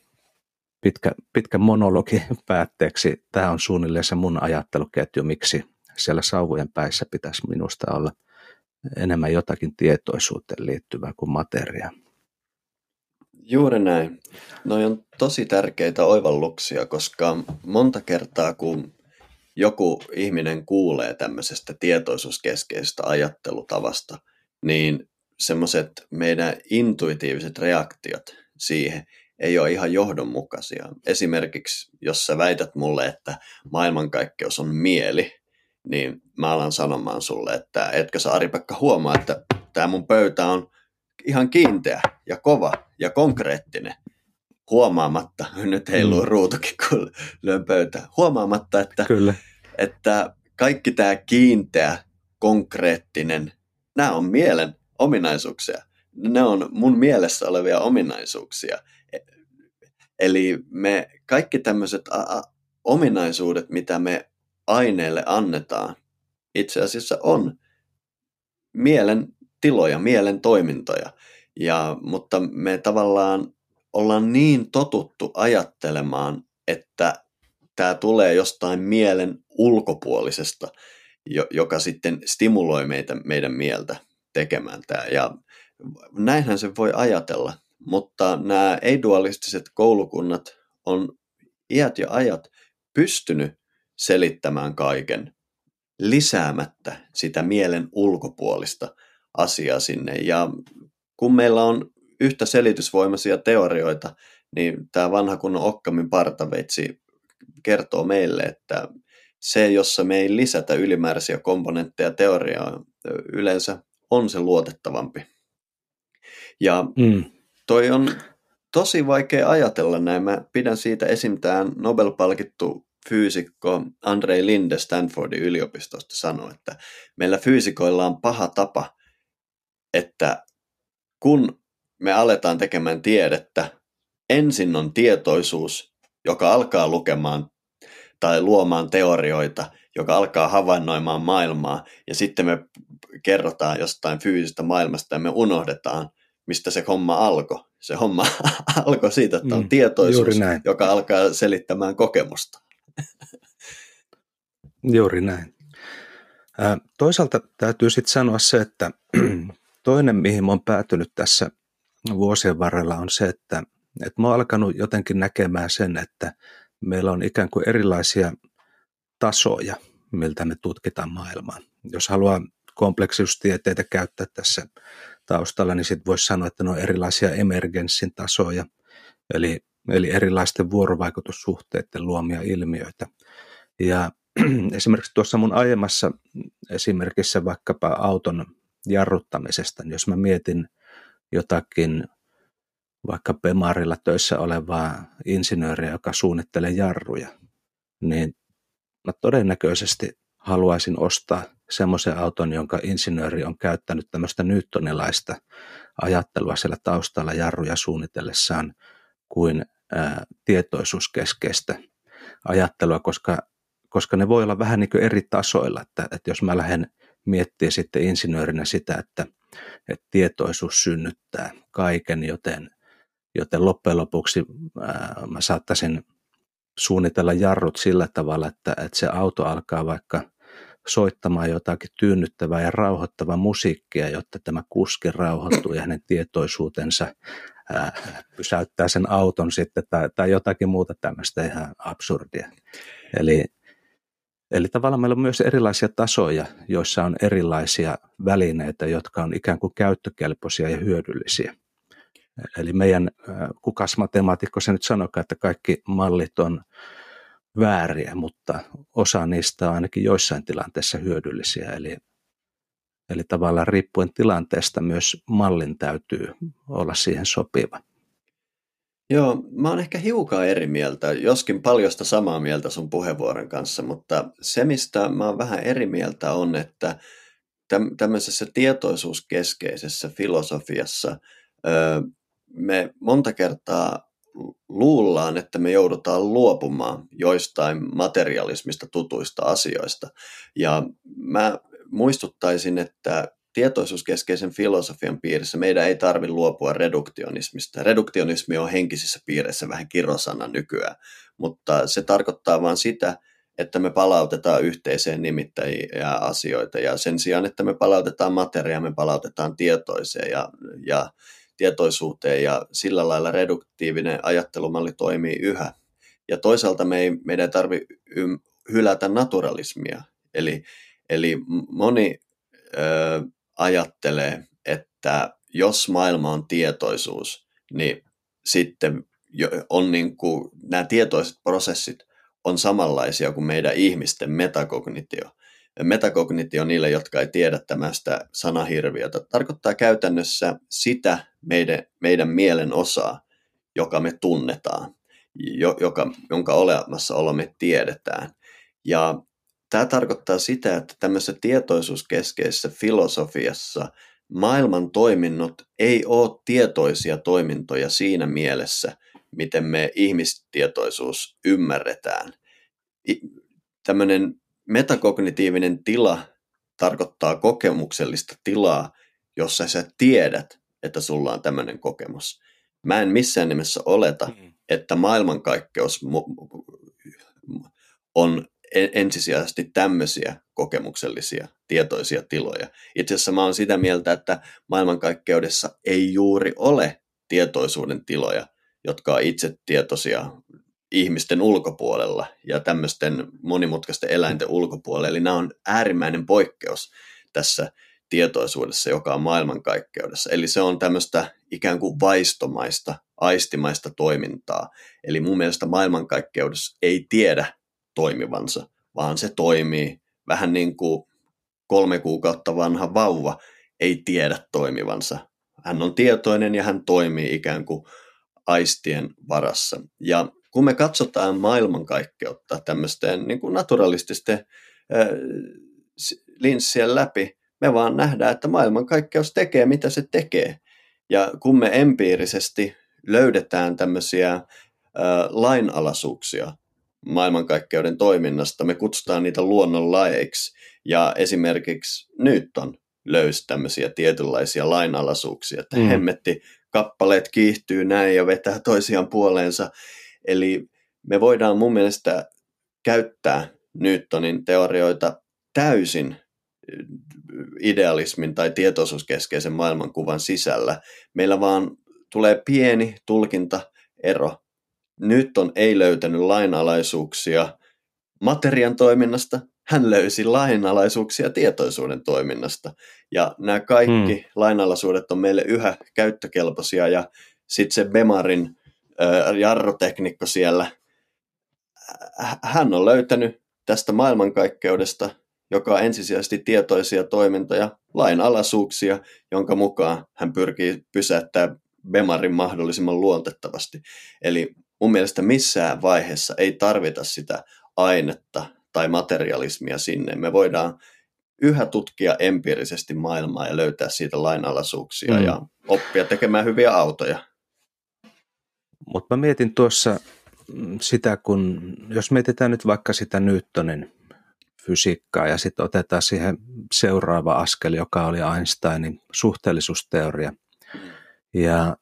A: pitkä, pitkä monologi päätteeksi. Tämä on suunnilleen se mun ajatteluketju, miksi siellä sauvojen päissä pitäisi minusta olla enemmän jotakin tietoisuuteen liittyvää kuin materiaa.
B: Juuri näin. Noi on tosi tärkeitä oivalluksia, koska monta kertaa kun joku ihminen kuulee tämmöisestä tietoisuuskeskeisestä ajattelutavasta, niin semmoiset meidän intuitiiviset reaktiot siihen ei ole ihan johdonmukaisia. Esimerkiksi, jos sä väität mulle, että maailmankaikkeus on mieli, niin mä alan sanomaan sulle, että etkö sä Ari-Pekka huomaa, että tämä mun pöytä on ihan kiinteä ja kova ja konkreettinen. Huomaamatta, nyt heiluu mm. ruutukin, kun lyön pöytää. Huomaamatta, että, Kyllä. että kaikki tämä kiinteä, konkreettinen, nämä on mielen ominaisuuksia. Ne on mun mielessä olevia ominaisuuksia. Eli me kaikki tämmöiset ominaisuudet, mitä me aineelle annetaan, itse asiassa on mielen tiloja, mielen toimintoja. Ja, mutta me tavallaan ollaan niin totuttu ajattelemaan, että tämä tulee jostain mielen ulkopuolisesta, joka sitten stimuloi meitä, meidän mieltä tekemään tämä. Ja näinhän se voi ajatella, mutta nämä ei-dualistiset koulukunnat on iät ja ajat pystynyt selittämään kaiken lisäämättä sitä mielen ulkopuolista asiaa sinne. Ja kun meillä on yhtä selitysvoimaisia teorioita, niin tämä vanha kunnon Okkamin partaveitsi kertoo meille, että se, jossa me ei lisätä ylimääräisiä komponentteja teoriaa, yleensä on se luotettavampi. Ja mm toi on tosi vaikea ajatella näin. Mä pidän siitä esim. tämän Nobel-palkittu fyysikko Andrei Linde Stanfordin yliopistosta sanoi, että meillä fyysikoilla on paha tapa, että kun me aletaan tekemään tiedettä, ensin on tietoisuus, joka alkaa lukemaan tai luomaan teorioita, joka alkaa havainnoimaan maailmaa, ja sitten me kerrotaan jostain fyysisestä maailmasta, ja me unohdetaan, mistä se homma alkoi. Se homma alkoi siitä, että on mm, tietoisuus, joka alkaa selittämään kokemusta.
A: Juuri näin. Toisaalta täytyy sitten sanoa se, että toinen, mihin olen päätynyt tässä vuosien varrella, on se, että, että mä oon alkanut jotenkin näkemään sen, että meillä on ikään kuin erilaisia tasoja, miltä me tutkitaan maailmaa. Jos haluaa kompleksistieteitä käyttää tässä taustalla, niin sitten voisi sanoa, että ne on erilaisia emergenssin tasoja, eli, eli erilaisten vuorovaikutussuhteiden luomia ilmiöitä. Ja esimerkiksi tuossa mun aiemmassa esimerkissä vaikkapa auton jarruttamisesta, niin jos mä mietin jotakin vaikka Bemarilla töissä olevaa insinööriä, joka suunnittelee jarruja, niin mä todennäköisesti haluaisin ostaa semmoisen auton, jonka insinööri on käyttänyt tämmöistä newtonilaista ajattelua siellä taustalla jarruja suunnitellessaan kuin ää, tietoisuuskeskeistä ajattelua, koska, koska ne voi olla vähän niin kuin eri tasoilla, että, että jos mä lähden miettimään sitten insinöörinä sitä, että, että tietoisuus synnyttää kaiken, joten, joten loppujen lopuksi ää, mä saattaisin suunnitella jarrut sillä tavalla, että, että se auto alkaa vaikka soittamaan jotakin tyynnyttävää ja rauhoittavaa musiikkia, jotta tämä kuski rauhoittuu ja hänen tietoisuutensa ää, pysäyttää sen auton sitten tai, tai jotakin muuta tämmöistä ihan absurdia. Eli, eli tavallaan meillä on myös erilaisia tasoja, joissa on erilaisia välineitä, jotka on ikään kuin käyttökelpoisia ja hyödyllisiä. Eli meidän, kukas matemaatikko se nyt sanokaa, että kaikki mallit on vääriä, mutta osa niistä on ainakin joissain tilanteissa hyödyllisiä. Eli, eli tavallaan riippuen tilanteesta myös mallin täytyy olla siihen sopiva.
B: Joo, mä oon ehkä hiukan eri mieltä, joskin paljosta samaa mieltä sun puheenvuoron kanssa, mutta se, mistä mä oon vähän eri mieltä on, että tämmöisessä tietoisuuskeskeisessä filosofiassa me monta kertaa luullaan, että me joudutaan luopumaan joistain materialismista tutuista asioista. Ja mä muistuttaisin, että tietoisuuskeskeisen filosofian piirissä meidän ei tarvitse luopua reduktionismista. Reduktionismi on henkisissä piireissä vähän kirosana nykyään, mutta se tarkoittaa vain sitä, että me palautetaan yhteiseen nimittäjiä asioita ja sen sijaan, että me palautetaan materiaa, me palautetaan tietoiseen ja, ja tietoisuuteen ja sillä lailla reduktiivinen ajattelumalli toimii yhä. Ja toisaalta me ei, meidän ei tarvitse hylätä naturalismia. Eli, eli moni ö, ajattelee, että jos maailma on tietoisuus, niin sitten on niin kuin, nämä tietoiset prosessit on samanlaisia kuin meidän ihmisten metakognitio metakognitio niille, jotka ei tiedä tämästä sanahirviötä, tarkoittaa käytännössä sitä meidän, meidän mielen osaa, joka me tunnetaan, joka, jonka olemassaolo me tiedetään. Ja tämä tarkoittaa sitä, että tämmöisessä tietoisuuskeskeisessä filosofiassa maailman toiminnot ei ole tietoisia toimintoja siinä mielessä, miten me ihmistietoisuus ymmärretään. Tämmöinen metakognitiivinen tila tarkoittaa kokemuksellista tilaa, jossa sä tiedät, että sulla on tämmöinen kokemus. Mä en missään nimessä oleta, mm. että maailmankaikkeus on ensisijaisesti tämmöisiä kokemuksellisia, tietoisia tiloja. Itse asiassa mä oon sitä mieltä, että maailmankaikkeudessa ei juuri ole tietoisuuden tiloja, jotka on itse tietoisia ihmisten ulkopuolella ja tämmöisten monimutkaisten eläinten ulkopuolella. Eli nämä on äärimmäinen poikkeus tässä tietoisuudessa, joka on maailmankaikkeudessa. Eli se on tämmöistä ikään kuin vaistomaista, aistimaista toimintaa. Eli mun mielestä maailmankaikkeudessa ei tiedä toimivansa, vaan se toimii vähän niin kuin kolme kuukautta vanha vauva ei tiedä toimivansa. Hän on tietoinen ja hän toimii ikään kuin aistien varassa. Ja kun me katsotaan maailmankaikkeutta tämmöisten niin kuin naturalististen äh, linssien läpi, me vaan nähdään, että maailmankaikkeus tekee mitä se tekee. Ja kun me empiirisesti löydetään tämmöisiä äh, lainalaisuuksia maailmankaikkeuden toiminnasta. Me kutsutaan niitä luonnonlaeiksi. Ja esimerkiksi Newton löysi tämmöisiä tietynlaisia lainalaisuuksia, että mm. hemmetti kappaleet kiihtyy näin ja vetää toisiaan puoleensa. Eli me voidaan mun mielestä käyttää Newtonin teorioita täysin idealismin tai tietoisuuskeskeisen maailmankuvan sisällä. Meillä vaan tulee pieni tulkintaero. Newton ei löytänyt lainalaisuuksia materian toiminnasta, hän löysi lainalaisuuksia tietoisuuden toiminnasta. Ja nämä kaikki hmm. lainalaisuudet on meille yhä käyttökelpoisia ja sitten se Bemarin jarroteknikko siellä, hän on löytänyt tästä maailmankaikkeudesta, joka on ensisijaisesti tietoisia toimintoja, lainalaisuuksia, jonka mukaan hän pyrkii pysäyttämään Bemarin mahdollisimman luontettavasti. Eli mun mielestä missään vaiheessa ei tarvita sitä ainetta tai materialismia sinne. Me voidaan yhä tutkia empiirisesti maailmaa ja löytää siitä lainalaisuuksia mm. ja oppia tekemään hyviä autoja.
A: Mutta mä mietin tuossa sitä, kun jos mietitään nyt vaikka sitä Newtonin fysiikkaa ja sitten otetaan siihen seuraava askel, joka oli Einsteinin suhteellisuusteoria. Ja,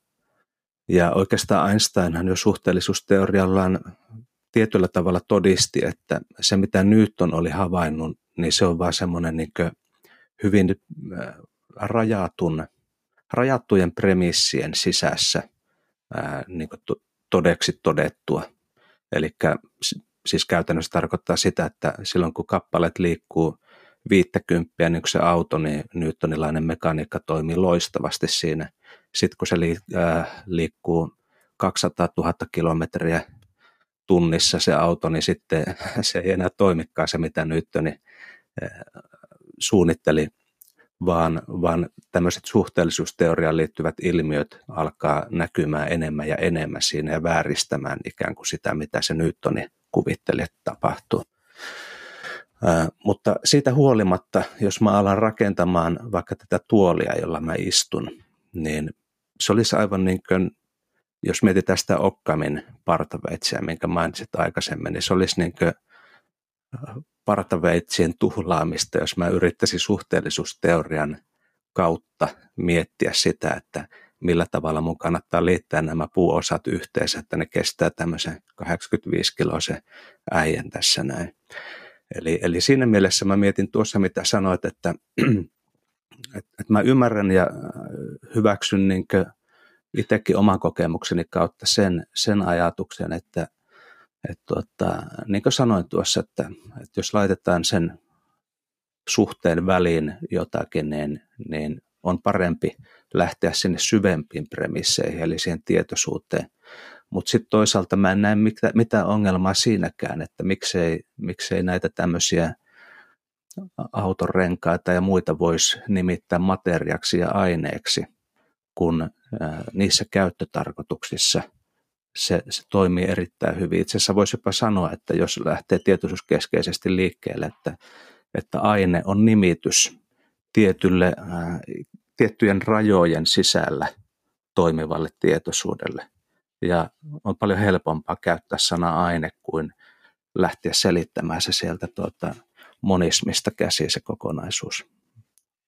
A: ja oikeastaan Einsteinhan jo suhteellisuusteoriallaan tietyllä tavalla todisti, että se mitä Newton oli havainnut, niin se on vaan semmoinen niin hyvin äh, rajatun, rajattujen premissien sisässä ää, niin todeksi todettua. Eli siis käytännössä tarkoittaa sitä, että silloin kun kappaleet liikkuu viittäkymppiä, niin kuin se auto, niin newtonilainen mekaniikka toimii loistavasti siinä. Sitten kun se liikkuu 200 000 kilometriä tunnissa se auto, niin sitten se ei enää toimikaan se, mitä Newtoni suunnitteli, vaan, vaan tämmöiset suhteellisuusteoriaan liittyvät ilmiöt alkaa näkymään enemmän ja enemmän siinä ja vääristämään ikään kuin sitä, mitä se Newtoni kuvitteli, että tapahtuu. Ää, mutta siitä huolimatta, jos mä alan rakentamaan vaikka tätä tuolia, jolla mä istun, niin se olisi aivan niin kuin, jos mietitään sitä Okkamin partaveitsiä, minkä mainitsit aikaisemmin, niin se olisi niin kuin partaveitsien tuhlaamista, jos mä yrittäisin suhteellisuusteorian kautta miettiä sitä, että millä tavalla mun kannattaa liittää nämä puuosat yhteensä, että ne kestää tämmöisen 85 kiloisen äijän tässä näin. Eli, eli siinä mielessä mä mietin tuossa, mitä sanoit, että, että, mä ymmärrän ja hyväksyn niin itsekin oman kokemukseni kautta sen, sen ajatuksen, että, että tuota, niin kuin sanoin tuossa, että, että jos laitetaan sen suhteen väliin jotakin, niin, niin on parempi lähteä sinne syvempiin premisseihin, eli siihen tietoisuuteen. Mutta sitten toisaalta mä en näe mitään, ongelmaa siinäkään, että miksei, miksei näitä tämmöisiä autorenkaita ja muita voisi nimittää materiaksi ja aineeksi, kun niissä käyttötarkoituksissa se, se toimii erittäin hyvin. Itse asiassa voisi jopa sanoa, että jos lähtee tietoisuuskeskeisesti liikkeelle, että, että aine on nimitys tietylle äh, tiettyjen rajojen sisällä toimivalle tietoisuudelle. Ja on paljon helpompaa käyttää sana aine kuin lähteä selittämään se sieltä tuota monismista käsi se kokonaisuus.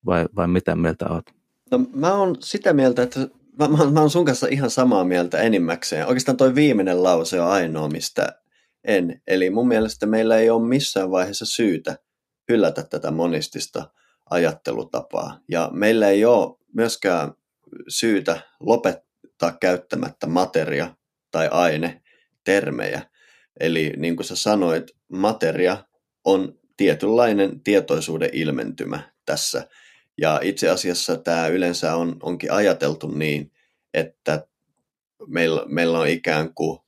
A: Vai, vai mitä mieltä olet?
B: No, mä oon sitä mieltä, että mä, mä, mä oon sun kanssa ihan samaa mieltä enimmäkseen. Oikeastaan toi viimeinen lause on ainoa, mistä en. Eli mun mielestä meillä ei ole missään vaiheessa syytä hylätä tätä monistista ajattelutapaa. Ja meillä ei ole myöskään syytä lopettaa käyttämättä materia tai aine termejä. Eli niin kuin sä sanoit, materia on tietynlainen tietoisuuden ilmentymä tässä. Ja itse asiassa tämä yleensä on, onkin ajateltu niin, että meillä, meillä on ikään kuin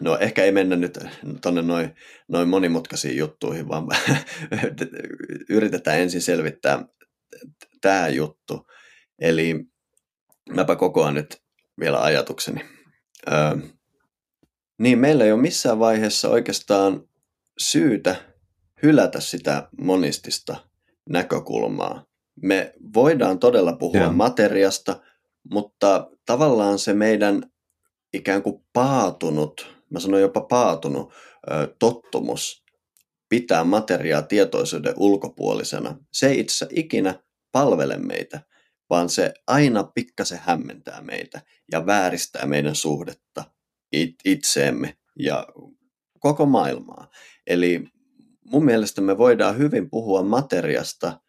B: No ehkä ei mennä nyt tuonne noin noin monimutkaisiin juttuihin, vaan yritetään ensin selvittää tämä juttu. Eli mäpä kokoan nyt vielä ajatukseni. Öö, niin meillä ei ole missään vaiheessa oikeastaan syytä hylätä sitä monistista näkökulmaa. Me voidaan todella puhua Joo. materiasta, mutta tavallaan se meidän ikään kuin paatunut mä sanon jopa paatunut tottumus pitää materiaa tietoisuuden ulkopuolisena. Se ei itse ikinä palvele meitä, vaan se aina pikkasen hämmentää meitä ja vääristää meidän suhdetta itseemme ja koko maailmaa. Eli mun mielestä me voidaan hyvin puhua materiasta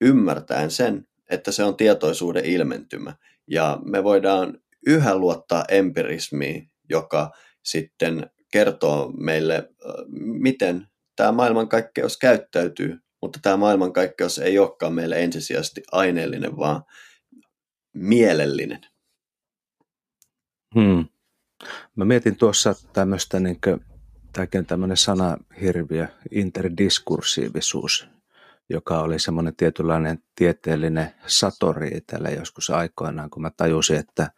B: ymmärtäen sen, että se on tietoisuuden ilmentymä. Ja me voidaan yhä luottaa empirismiin, joka sitten kertoo meille, miten tämä maailmankaikkeus käyttäytyy, mutta tämä maailmankaikkeus ei olekaan meille ensisijaisesti aineellinen, vaan mielellinen.
A: Hmm. Mä mietin tuossa tämmöistä, niin tämäkin tämmöinen sanahirviö, interdiskursiivisuus, joka oli semmoinen tietynlainen tieteellinen satori itselle joskus aikoinaan, kun mä tajusin, että,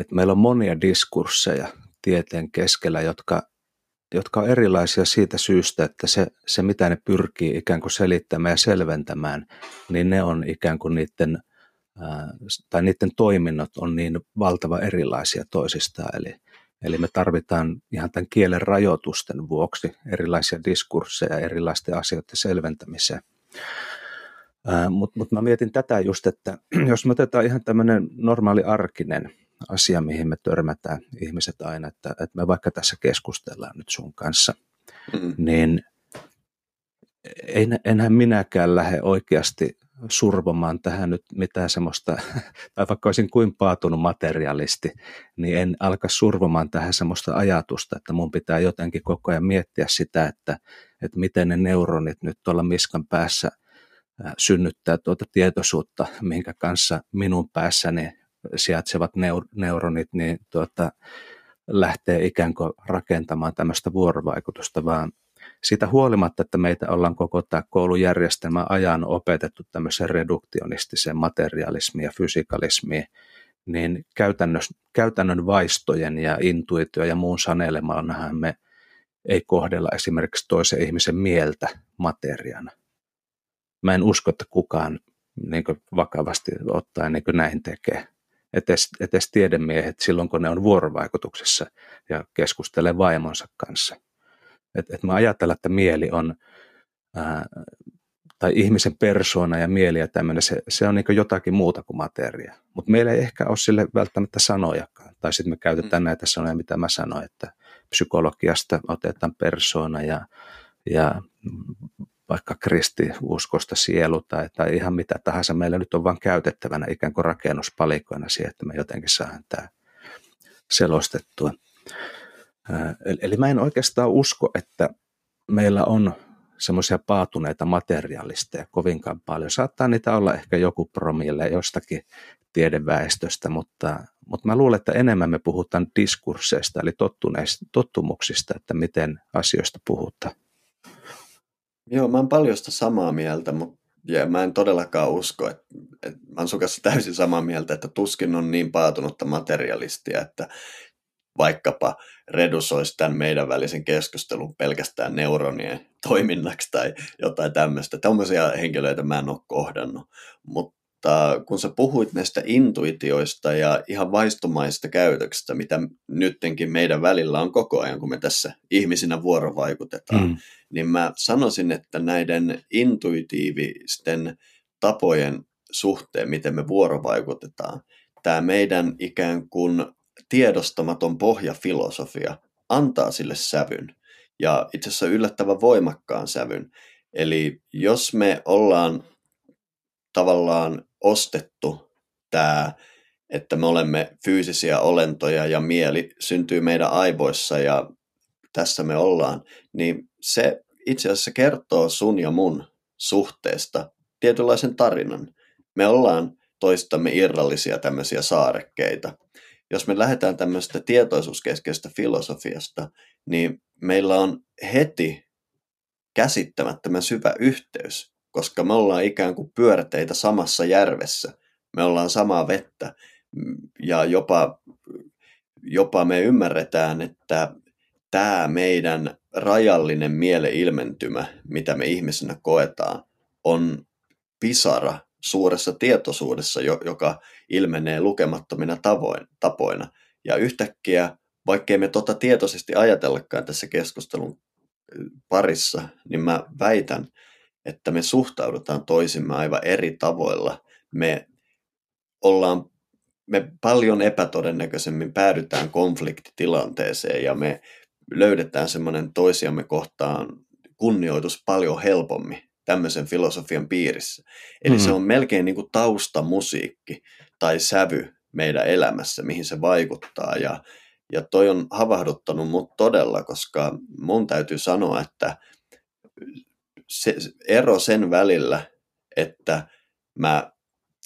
A: että meillä on monia diskursseja tieteen keskellä, jotka, jotka on erilaisia siitä syystä, että se, se mitä ne pyrkii ikään kuin selittämään ja selventämään, niin ne on ikään kuin niiden, tai niiden toiminnot on niin valtava erilaisia toisistaan. Eli, eli me tarvitaan ihan tämän kielen rajoitusten vuoksi erilaisia diskursseja erilaisten asioiden selventämiseen. Mutta mut mä mietin tätä just, että jos me otetaan ihan tämmöinen normaali arkinen asia, mihin me törmätään ihmiset aina, että, että me vaikka tässä keskustellaan nyt sun kanssa, mm. niin en, enhän minäkään lähde oikeasti survomaan tähän nyt mitään semmoista, tai vaikka olisin kuin paatunut materialisti, niin en alka survomaan tähän semmoista ajatusta, että mun pitää jotenkin koko ajan miettiä sitä, että, että miten ne neuronit nyt tuolla miskan päässä synnyttää tuota tietoisuutta, minkä kanssa minun päässäni sijaitsevat neur- neuronit niin tuota, lähtee ikään kuin rakentamaan tämmöistä vuorovaikutusta, vaan siitä huolimatta, että meitä ollaan koko tämä koulujärjestelmä ajan opetettu tämmöiseen reduktionistiseen materialismiin ja fysikalismiin, niin käytännön vaistojen ja intuitio ja muun sanelemanahan me ei kohdella esimerkiksi toisen ihmisen mieltä materiana. Mä en usko, että kukaan niin vakavasti ottaen niin näin tekee etes, etes tiedemiehet silloin, kun ne on vuorovaikutuksessa ja keskustelee vaimonsa kanssa. Et, et mä ajattelen, että mieli on, ää, tai ihmisen persoona ja mieli ja tämmöinen, se, se on niin jotakin muuta kuin materia. Mutta meillä ei ehkä ole sille välttämättä sanojakaan. Tai sitten me käytetään mm. näitä sanoja, mitä mä sanoin, että psykologiasta otetaan persoona ja, ja vaikka kristiuskosta sielu tai, tai ihan mitä tahansa meillä nyt on vain käytettävänä ikään kuin rakennuspalikoina siihen, että me jotenkin saadaan tämä selostettua. Eli mä en oikeastaan usko, että meillä on semmoisia paatuneita materialisteja kovinkaan paljon. Saattaa niitä olla ehkä joku promille jostakin tiedeväestöstä, mutta, mutta mä luulen, että enemmän me puhutaan diskursseista, eli tottumuksista, että miten asioista puhutaan.
B: Joo, mä oon paljosta samaa mieltä, mutta ja mä en todellakaan usko, että, että mä oon täysin samaa mieltä, että tuskin on niin paatunutta materialistia, että vaikkapa redusoisi tämän meidän välisen keskustelun pelkästään neuronien toiminnaksi tai jotain tämmöistä. Tämmöisiä henkilöitä mä en ole kohdannut. Mutta mutta kun sä puhuit näistä intuitioista ja ihan vaistomaista käytöksistä, mitä nyttenkin meidän välillä on koko ajan, kun me tässä ihmisinä vuorovaikutetaan, mm. niin mä sanoisin, että näiden intuitiivisten tapojen suhteen, miten me vuorovaikutetaan, tämä meidän ikään kuin tiedostamaton pohjafilosofia antaa sille sävyn ja itse asiassa yllättävän voimakkaan sävyn. Eli jos me ollaan tavallaan ostettu tämä, että me olemme fyysisiä olentoja ja mieli syntyy meidän aivoissa ja tässä me ollaan, niin se itse asiassa kertoo sun ja mun suhteesta tietynlaisen tarinan. Me ollaan toistamme irrallisia tämmöisiä saarekkeita. Jos me lähdetään tämmöistä tietoisuuskeskeistä filosofiasta, niin meillä on heti käsittämättömän syvä yhteys koska me ollaan ikään kuin pyörteitä samassa järvessä. Me ollaan samaa vettä ja jopa, jopa me ymmärretään, että tämä meidän rajallinen mieleilmentymä, mitä me ihmisenä koetaan, on pisara suuressa tietoisuudessa, joka ilmenee lukemattomina tavoin, tapoina. Ja yhtäkkiä vaikkei me tota tietoisesti ajatellakaan tässä keskustelun parissa, niin mä väitän, että me suhtaudutaan toisimme aivan eri tavoilla. Me ollaan me paljon epätodennäköisemmin päädytään konfliktitilanteeseen ja me löydetään semmoinen toisiamme kohtaan kunnioitus paljon helpommin tämmöisen filosofian piirissä. Eli mm. se on melkein niin kuin taustamusiikki tai sävy meidän elämässä, mihin se vaikuttaa. Ja, ja toi on havahduttanut mut todella, koska mun täytyy sanoa, että se ero sen välillä, että mä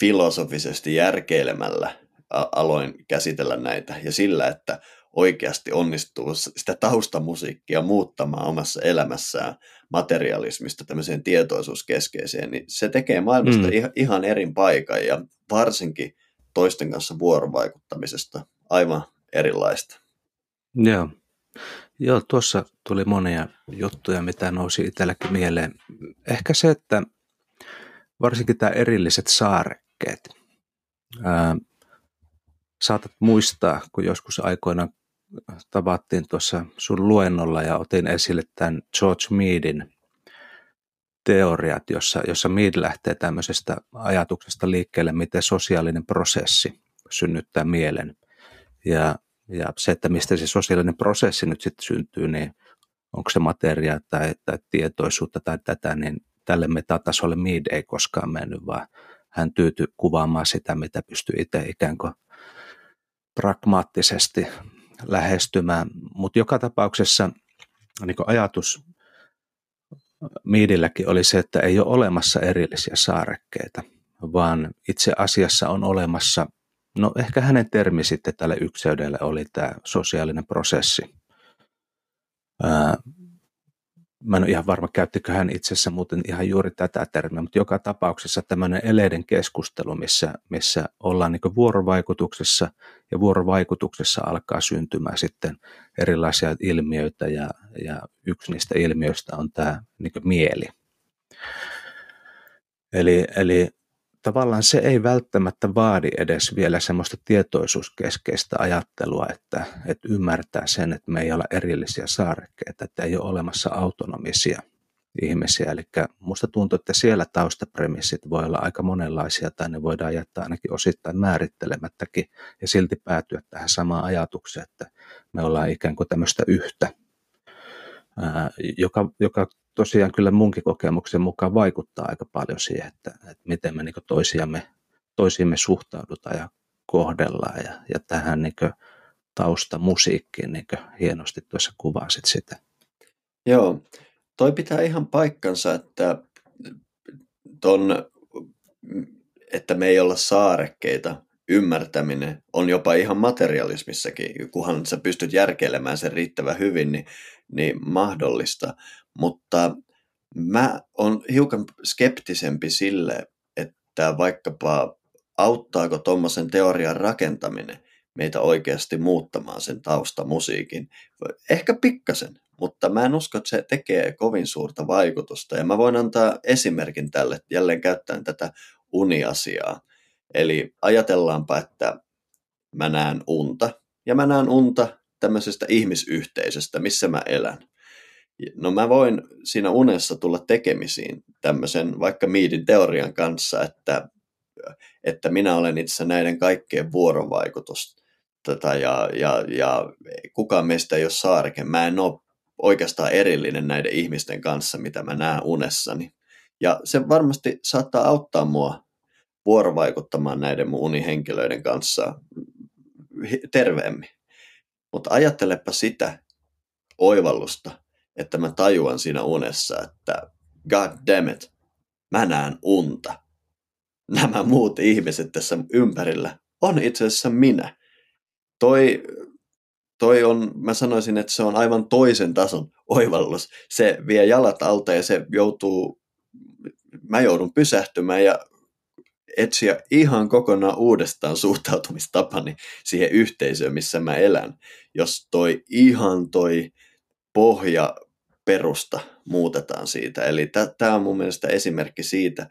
B: filosofisesti järkeilemällä aloin käsitellä näitä ja sillä, että oikeasti onnistuu sitä taustamusiikkia muuttamaan omassa elämässään materialismista tämmöiseen tietoisuuskeskeiseen, niin se tekee maailmasta mm. ihan erin paikan ja varsinkin toisten kanssa vuorovaikuttamisesta aivan erilaista.
A: Joo. Joo, tuossa tuli monia juttuja, mitä nousi itselläkin mieleen. Ehkä se, että varsinkin tämä erilliset saarekkeet. Ää, saatat muistaa, kun joskus aikoina tavattiin tuossa sun luennolla ja otin esille tämän George Meadin teoriat, jossa, jossa Mead lähtee tämmöisestä ajatuksesta liikkeelle, miten sosiaalinen prosessi synnyttää mielen. Ja, ja se, että mistä se sosiaalinen prosessi nyt sitten syntyy, niin onko se materiaa tai, tai tietoisuutta tai tätä, niin tälle metatasolle Mead ei koskaan mennyt, vaan hän tyytyi kuvaamaan sitä, mitä pystyy itse ikään kuin pragmaattisesti lähestymään. Mutta joka tapauksessa niin ajatus Miidilläkin oli se, että ei ole olemassa erillisiä saarekkeita, vaan itse asiassa on olemassa, no ehkä hänen termi sitten tälle ykseydelle oli tämä sosiaalinen prosessi. Mä en ole ihan varma, käyttikö hän itsessä muuten ihan juuri tätä termiä, mutta joka tapauksessa tämmöinen eleiden keskustelu, missä, missä ollaan niin vuorovaikutuksessa ja vuorovaikutuksessa alkaa syntymään sitten erilaisia ilmiöitä ja, ja yksi niistä ilmiöistä on tämä niin mieli. Eli, eli tavallaan se ei välttämättä vaadi edes vielä semmoista tietoisuuskeskeistä ajattelua, että, että ymmärtää sen, että me ei olla erillisiä saarekkeita, että ei ole olemassa autonomisia ihmisiä. Eli musta tuntuu, että siellä taustapremissit voi olla aika monenlaisia tai ne voidaan jättää ainakin osittain määrittelemättäkin ja silti päätyä tähän samaan ajatukseen, että me ollaan ikään kuin tämmöistä yhtä, joka, joka tosiaan kyllä munkin kokemuksen mukaan vaikuttaa aika paljon siihen, että, että miten me niin toisiamme, toisiimme suhtaudutaan ja kohdellaan ja, ja tähän niin taustamusiikkiin niin hienosti tuossa kuvasit sitä.
B: Joo, toi pitää ihan paikkansa, että, ton, että me ei olla saarekkeita, ymmärtäminen on jopa ihan materialismissakin, kunhan sä pystyt järkeilemään sen riittävän hyvin, niin, niin mahdollista. Mutta mä oon hiukan skeptisempi sille, että vaikkapa auttaako tuommoisen teorian rakentaminen meitä oikeasti muuttamaan sen taustamusiikin. Ehkä pikkasen, mutta mä en usko, että se tekee kovin suurta vaikutusta. Ja mä voin antaa esimerkin tälle, jälleen käyttäen tätä uniasiaa. Eli ajatellaanpa, että mä näen unta, ja mä näen unta tämmöisestä ihmisyhteisöstä, missä mä elän. No mä voin siinä unessa tulla tekemisiin tämmöisen vaikka Miidin teorian kanssa, että, että minä olen itse näiden kaikkien vuorovaikutus. Tätä ja, ja, ja kukaan meistä ei ole saareke. Mä en ole oikeastaan erillinen näiden ihmisten kanssa, mitä mä näen unessani. Ja se varmasti saattaa auttaa mua vuorovaikuttamaan näiden mun unihenkilöiden kanssa terveemmin. Mutta ajattelepa sitä oivallusta, että mä tajuan siinä unessa, että god damn it, mä näen unta. Nämä muut ihmiset tässä ympärillä on itse asiassa minä. Toi, toi on, mä sanoisin, että se on aivan toisen tason oivallus. Se vie jalat alta ja se joutuu, mä joudun pysähtymään ja etsiä ihan kokonaan uudestaan suhtautumistapani siihen yhteisöön, missä mä elän. Jos toi ihan toi pohja perusta muutetaan siitä. Eli tämä on mun mielestä esimerkki siitä,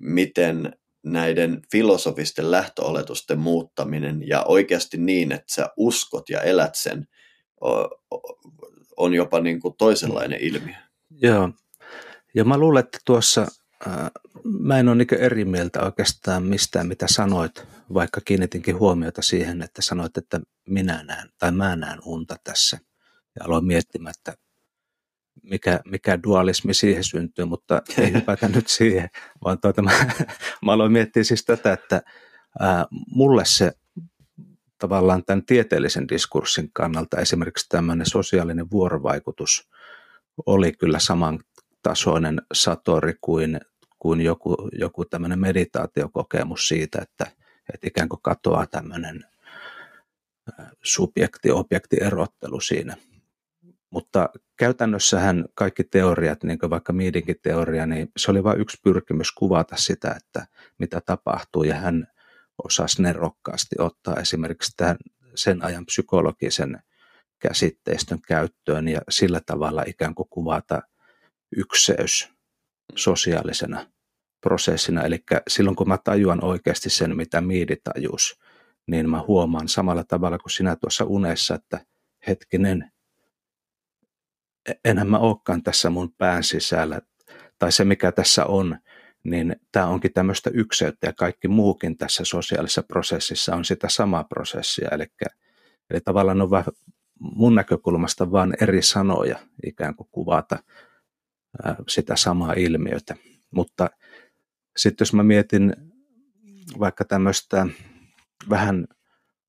B: miten näiden filosofisten lähtöoletusten muuttaminen ja oikeasti niin, että sä uskot ja elät sen on jopa niin kuin toisenlainen ilmiö.
A: Joo, ja mä luulen, että tuossa ää, mä en ole niin eri mieltä oikeastaan mistään, mitä sanoit, vaikka kiinnitinkin huomiota siihen, että sanoit, että minä näen tai mä näen unta tässä. Ja aloin miettimään, että mikä, mikä dualismi siihen syntyy, mutta ei hypätä nyt siihen, vaan tuota, mä, mä aloin miettiä siis tätä, että ää, mulle se tavallaan tämän tieteellisen diskurssin kannalta esimerkiksi tämmöinen sosiaalinen vuorovaikutus oli kyllä samantasoinen satori kuin, kuin joku, joku tämmöinen meditaatiokokemus siitä, että, että ikään kuin katoaa tämmöinen subjekti-objekti-erottelu siinä. Mutta käytännössähän kaikki teoriat, niin kuin vaikka Miidinkin teoria, niin se oli vain yksi pyrkimys kuvata sitä, että mitä tapahtuu, ja hän osasi nerokkaasti ottaa esimerkiksi tämän, sen ajan psykologisen käsitteistön käyttöön ja sillä tavalla ikään kuin kuvata ykseys sosiaalisena prosessina. Eli silloin kun mä tajuan oikeasti sen, mitä Miidi tajus, niin mä huomaan samalla tavalla kuin sinä tuossa unessa, että hetkinen, enhän mä olekaan tässä mun pään sisällä, tai se mikä tässä on, niin tämä onkin tämmöistä ykseyttä ja kaikki muukin tässä sosiaalisessa prosessissa on sitä samaa prosessia. Eli, eli tavallaan on vähän mun näkökulmasta vain eri sanoja ikään kuin kuvata sitä samaa ilmiötä. Mutta sitten jos mä mietin vaikka tämmöistä vähän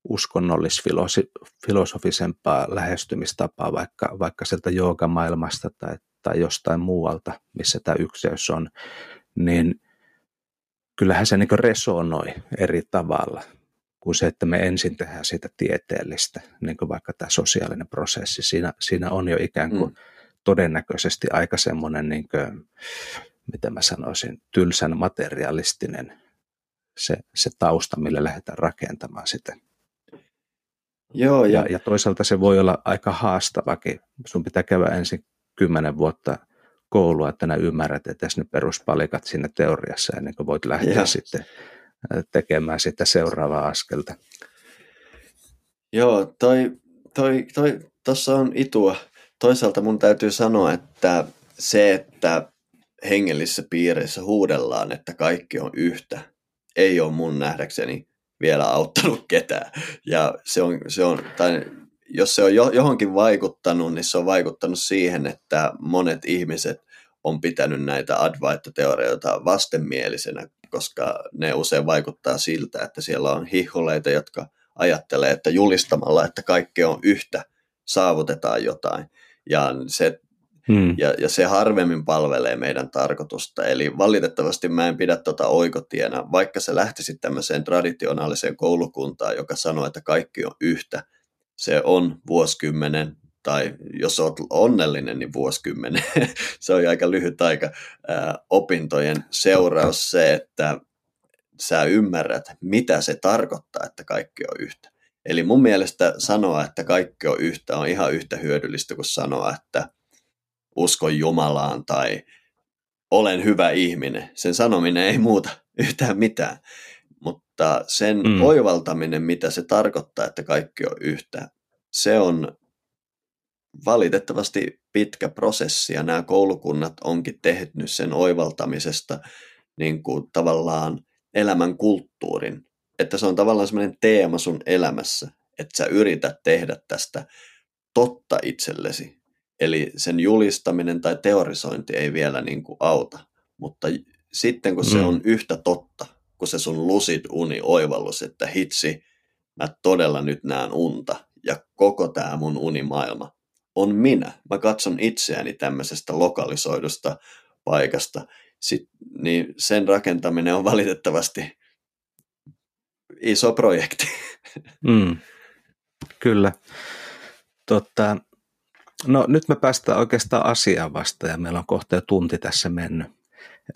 A: uskonnollis-filosofisempaa lähestymistapaa vaikka, vaikka sieltä joogamaailmasta tai, tai jostain muualta, missä tämä ykseys on, niin kyllähän se niin resonoi eri tavalla kuin se, että me ensin tehdään siitä tieteellistä, niin kuin vaikka tämä sosiaalinen prosessi. Siinä, siinä on jo ikään kuin mm. todennäköisesti aika semmoinen, niin kuin, miten mä sanoisin, tylsän materialistinen se, se tausta, millä lähdetään rakentamaan sitä.
B: Joo,
A: ja, ja toisaalta se voi olla aika haastavakin. Sun pitää käydä ensin kymmenen vuotta koulua, että nää ymmärrät edes ne peruspalikat sinne teoriassa ennen kuin voit lähteä ja. sitten tekemään sitä seuraavaa askelta.
B: Joo, toi, toi, toi, tossa on itua. Toisaalta mun täytyy sanoa, että se, että hengellisissä piireissä huudellaan, että kaikki on yhtä, ei ole mun nähdäkseni vielä auttanut ketään. Ja se on, se on tai jos se on johonkin vaikuttanut, niin se on vaikuttanut siihen, että monet ihmiset on pitänyt näitä Advaita-teorioita vastenmielisenä, koska ne usein vaikuttaa siltä, että siellä on hiholeita, jotka ajattelee, että julistamalla, että kaikki on yhtä, saavutetaan jotain. Ja se, hmm. ja, ja se harvemmin palvelee meidän tarkoitusta. Eli valitettavasti mä en pidä tuota oikotiena, vaikka se lähtisi tämmöiseen traditionaaliseen koulukuntaan, joka sanoo, että kaikki on yhtä – se on vuosikymmenen, tai jos olet onnellinen, niin vuosikymmenen. se on aika lyhyt aika ää, opintojen seuraus se, että sä ymmärrät, mitä se tarkoittaa, että kaikki on yhtä. Eli mun mielestä sanoa, että kaikki on yhtä, on ihan yhtä hyödyllistä kuin sanoa, että uskon Jumalaan tai olen hyvä ihminen. Sen sanominen ei muuta yhtään mitään mutta sen mm. oivaltaminen, mitä se tarkoittaa, että kaikki on yhtä, se on valitettavasti pitkä prosessi ja nämä koulukunnat onkin tehnyt sen oivaltamisesta niin kuin tavallaan elämän kulttuurin. Että se on tavallaan semmoinen teema sun elämässä, että sä yrität tehdä tästä totta itsellesi. Eli sen julistaminen tai teorisointi ei vielä niin kuin auta, mutta sitten kun mm. se on yhtä totta, kun se sun lusit uni oivallus, että hitsi, mä todella nyt näen unta ja koko tämä mun unimaailma on minä. Mä katson itseäni tämmöisestä lokalisoidusta paikasta, Sit, niin sen rakentaminen on valitettavasti iso projekti.
A: Mm, kyllä. Totta, no nyt me päästään oikeastaan asiaan vasta ja meillä on kohta jo tunti tässä mennyt.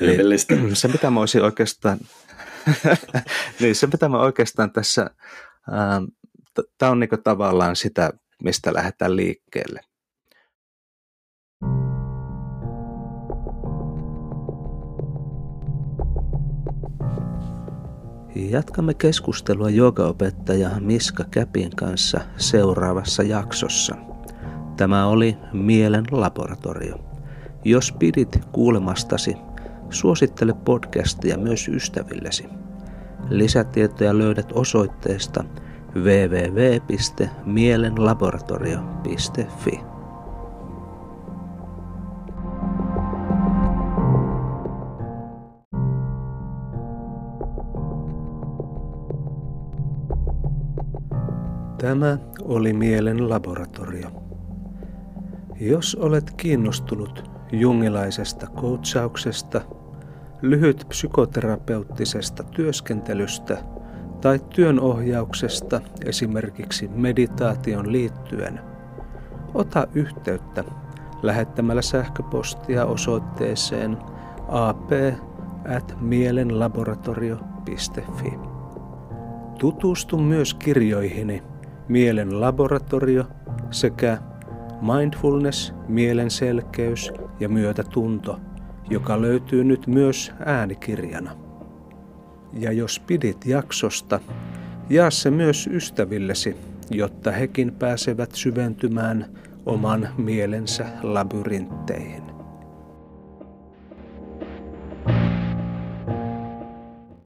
B: Eli
A: se mitä mä olisin oikeastaan niin se mitä mä oikeastaan tässä, ähm, tämä on niinku tavallaan sitä, mistä lähdetään liikkeelle. Jatkamme keskustelua jogaopettaja Miska Käpin kanssa seuraavassa jaksossa. Tämä oli Mielen laboratorio. Jos pidit kuulemastasi, suosittele podcastia myös ystävillesi. Lisätietoja löydät osoitteesta www.mielenlaboratorio.fi. Tämä oli Mielen laboratorio. Jos olet kiinnostunut jungilaisesta coachauksesta, lyhyt psykoterapeuttisesta työskentelystä tai työnohjauksesta esimerkiksi meditaation liittyen, ota yhteyttä lähettämällä sähköpostia osoitteeseen ap@mielenlaboratorio.fi. Tutustu myös kirjoihini Mielen laboratorio sekä Mindfulness, mielen selkeys ja myötätunto, joka löytyy nyt myös äänikirjana. Ja jos pidit jaksosta, jaa se myös ystävillesi, jotta hekin pääsevät syventymään oman mielensä labyrintteihin.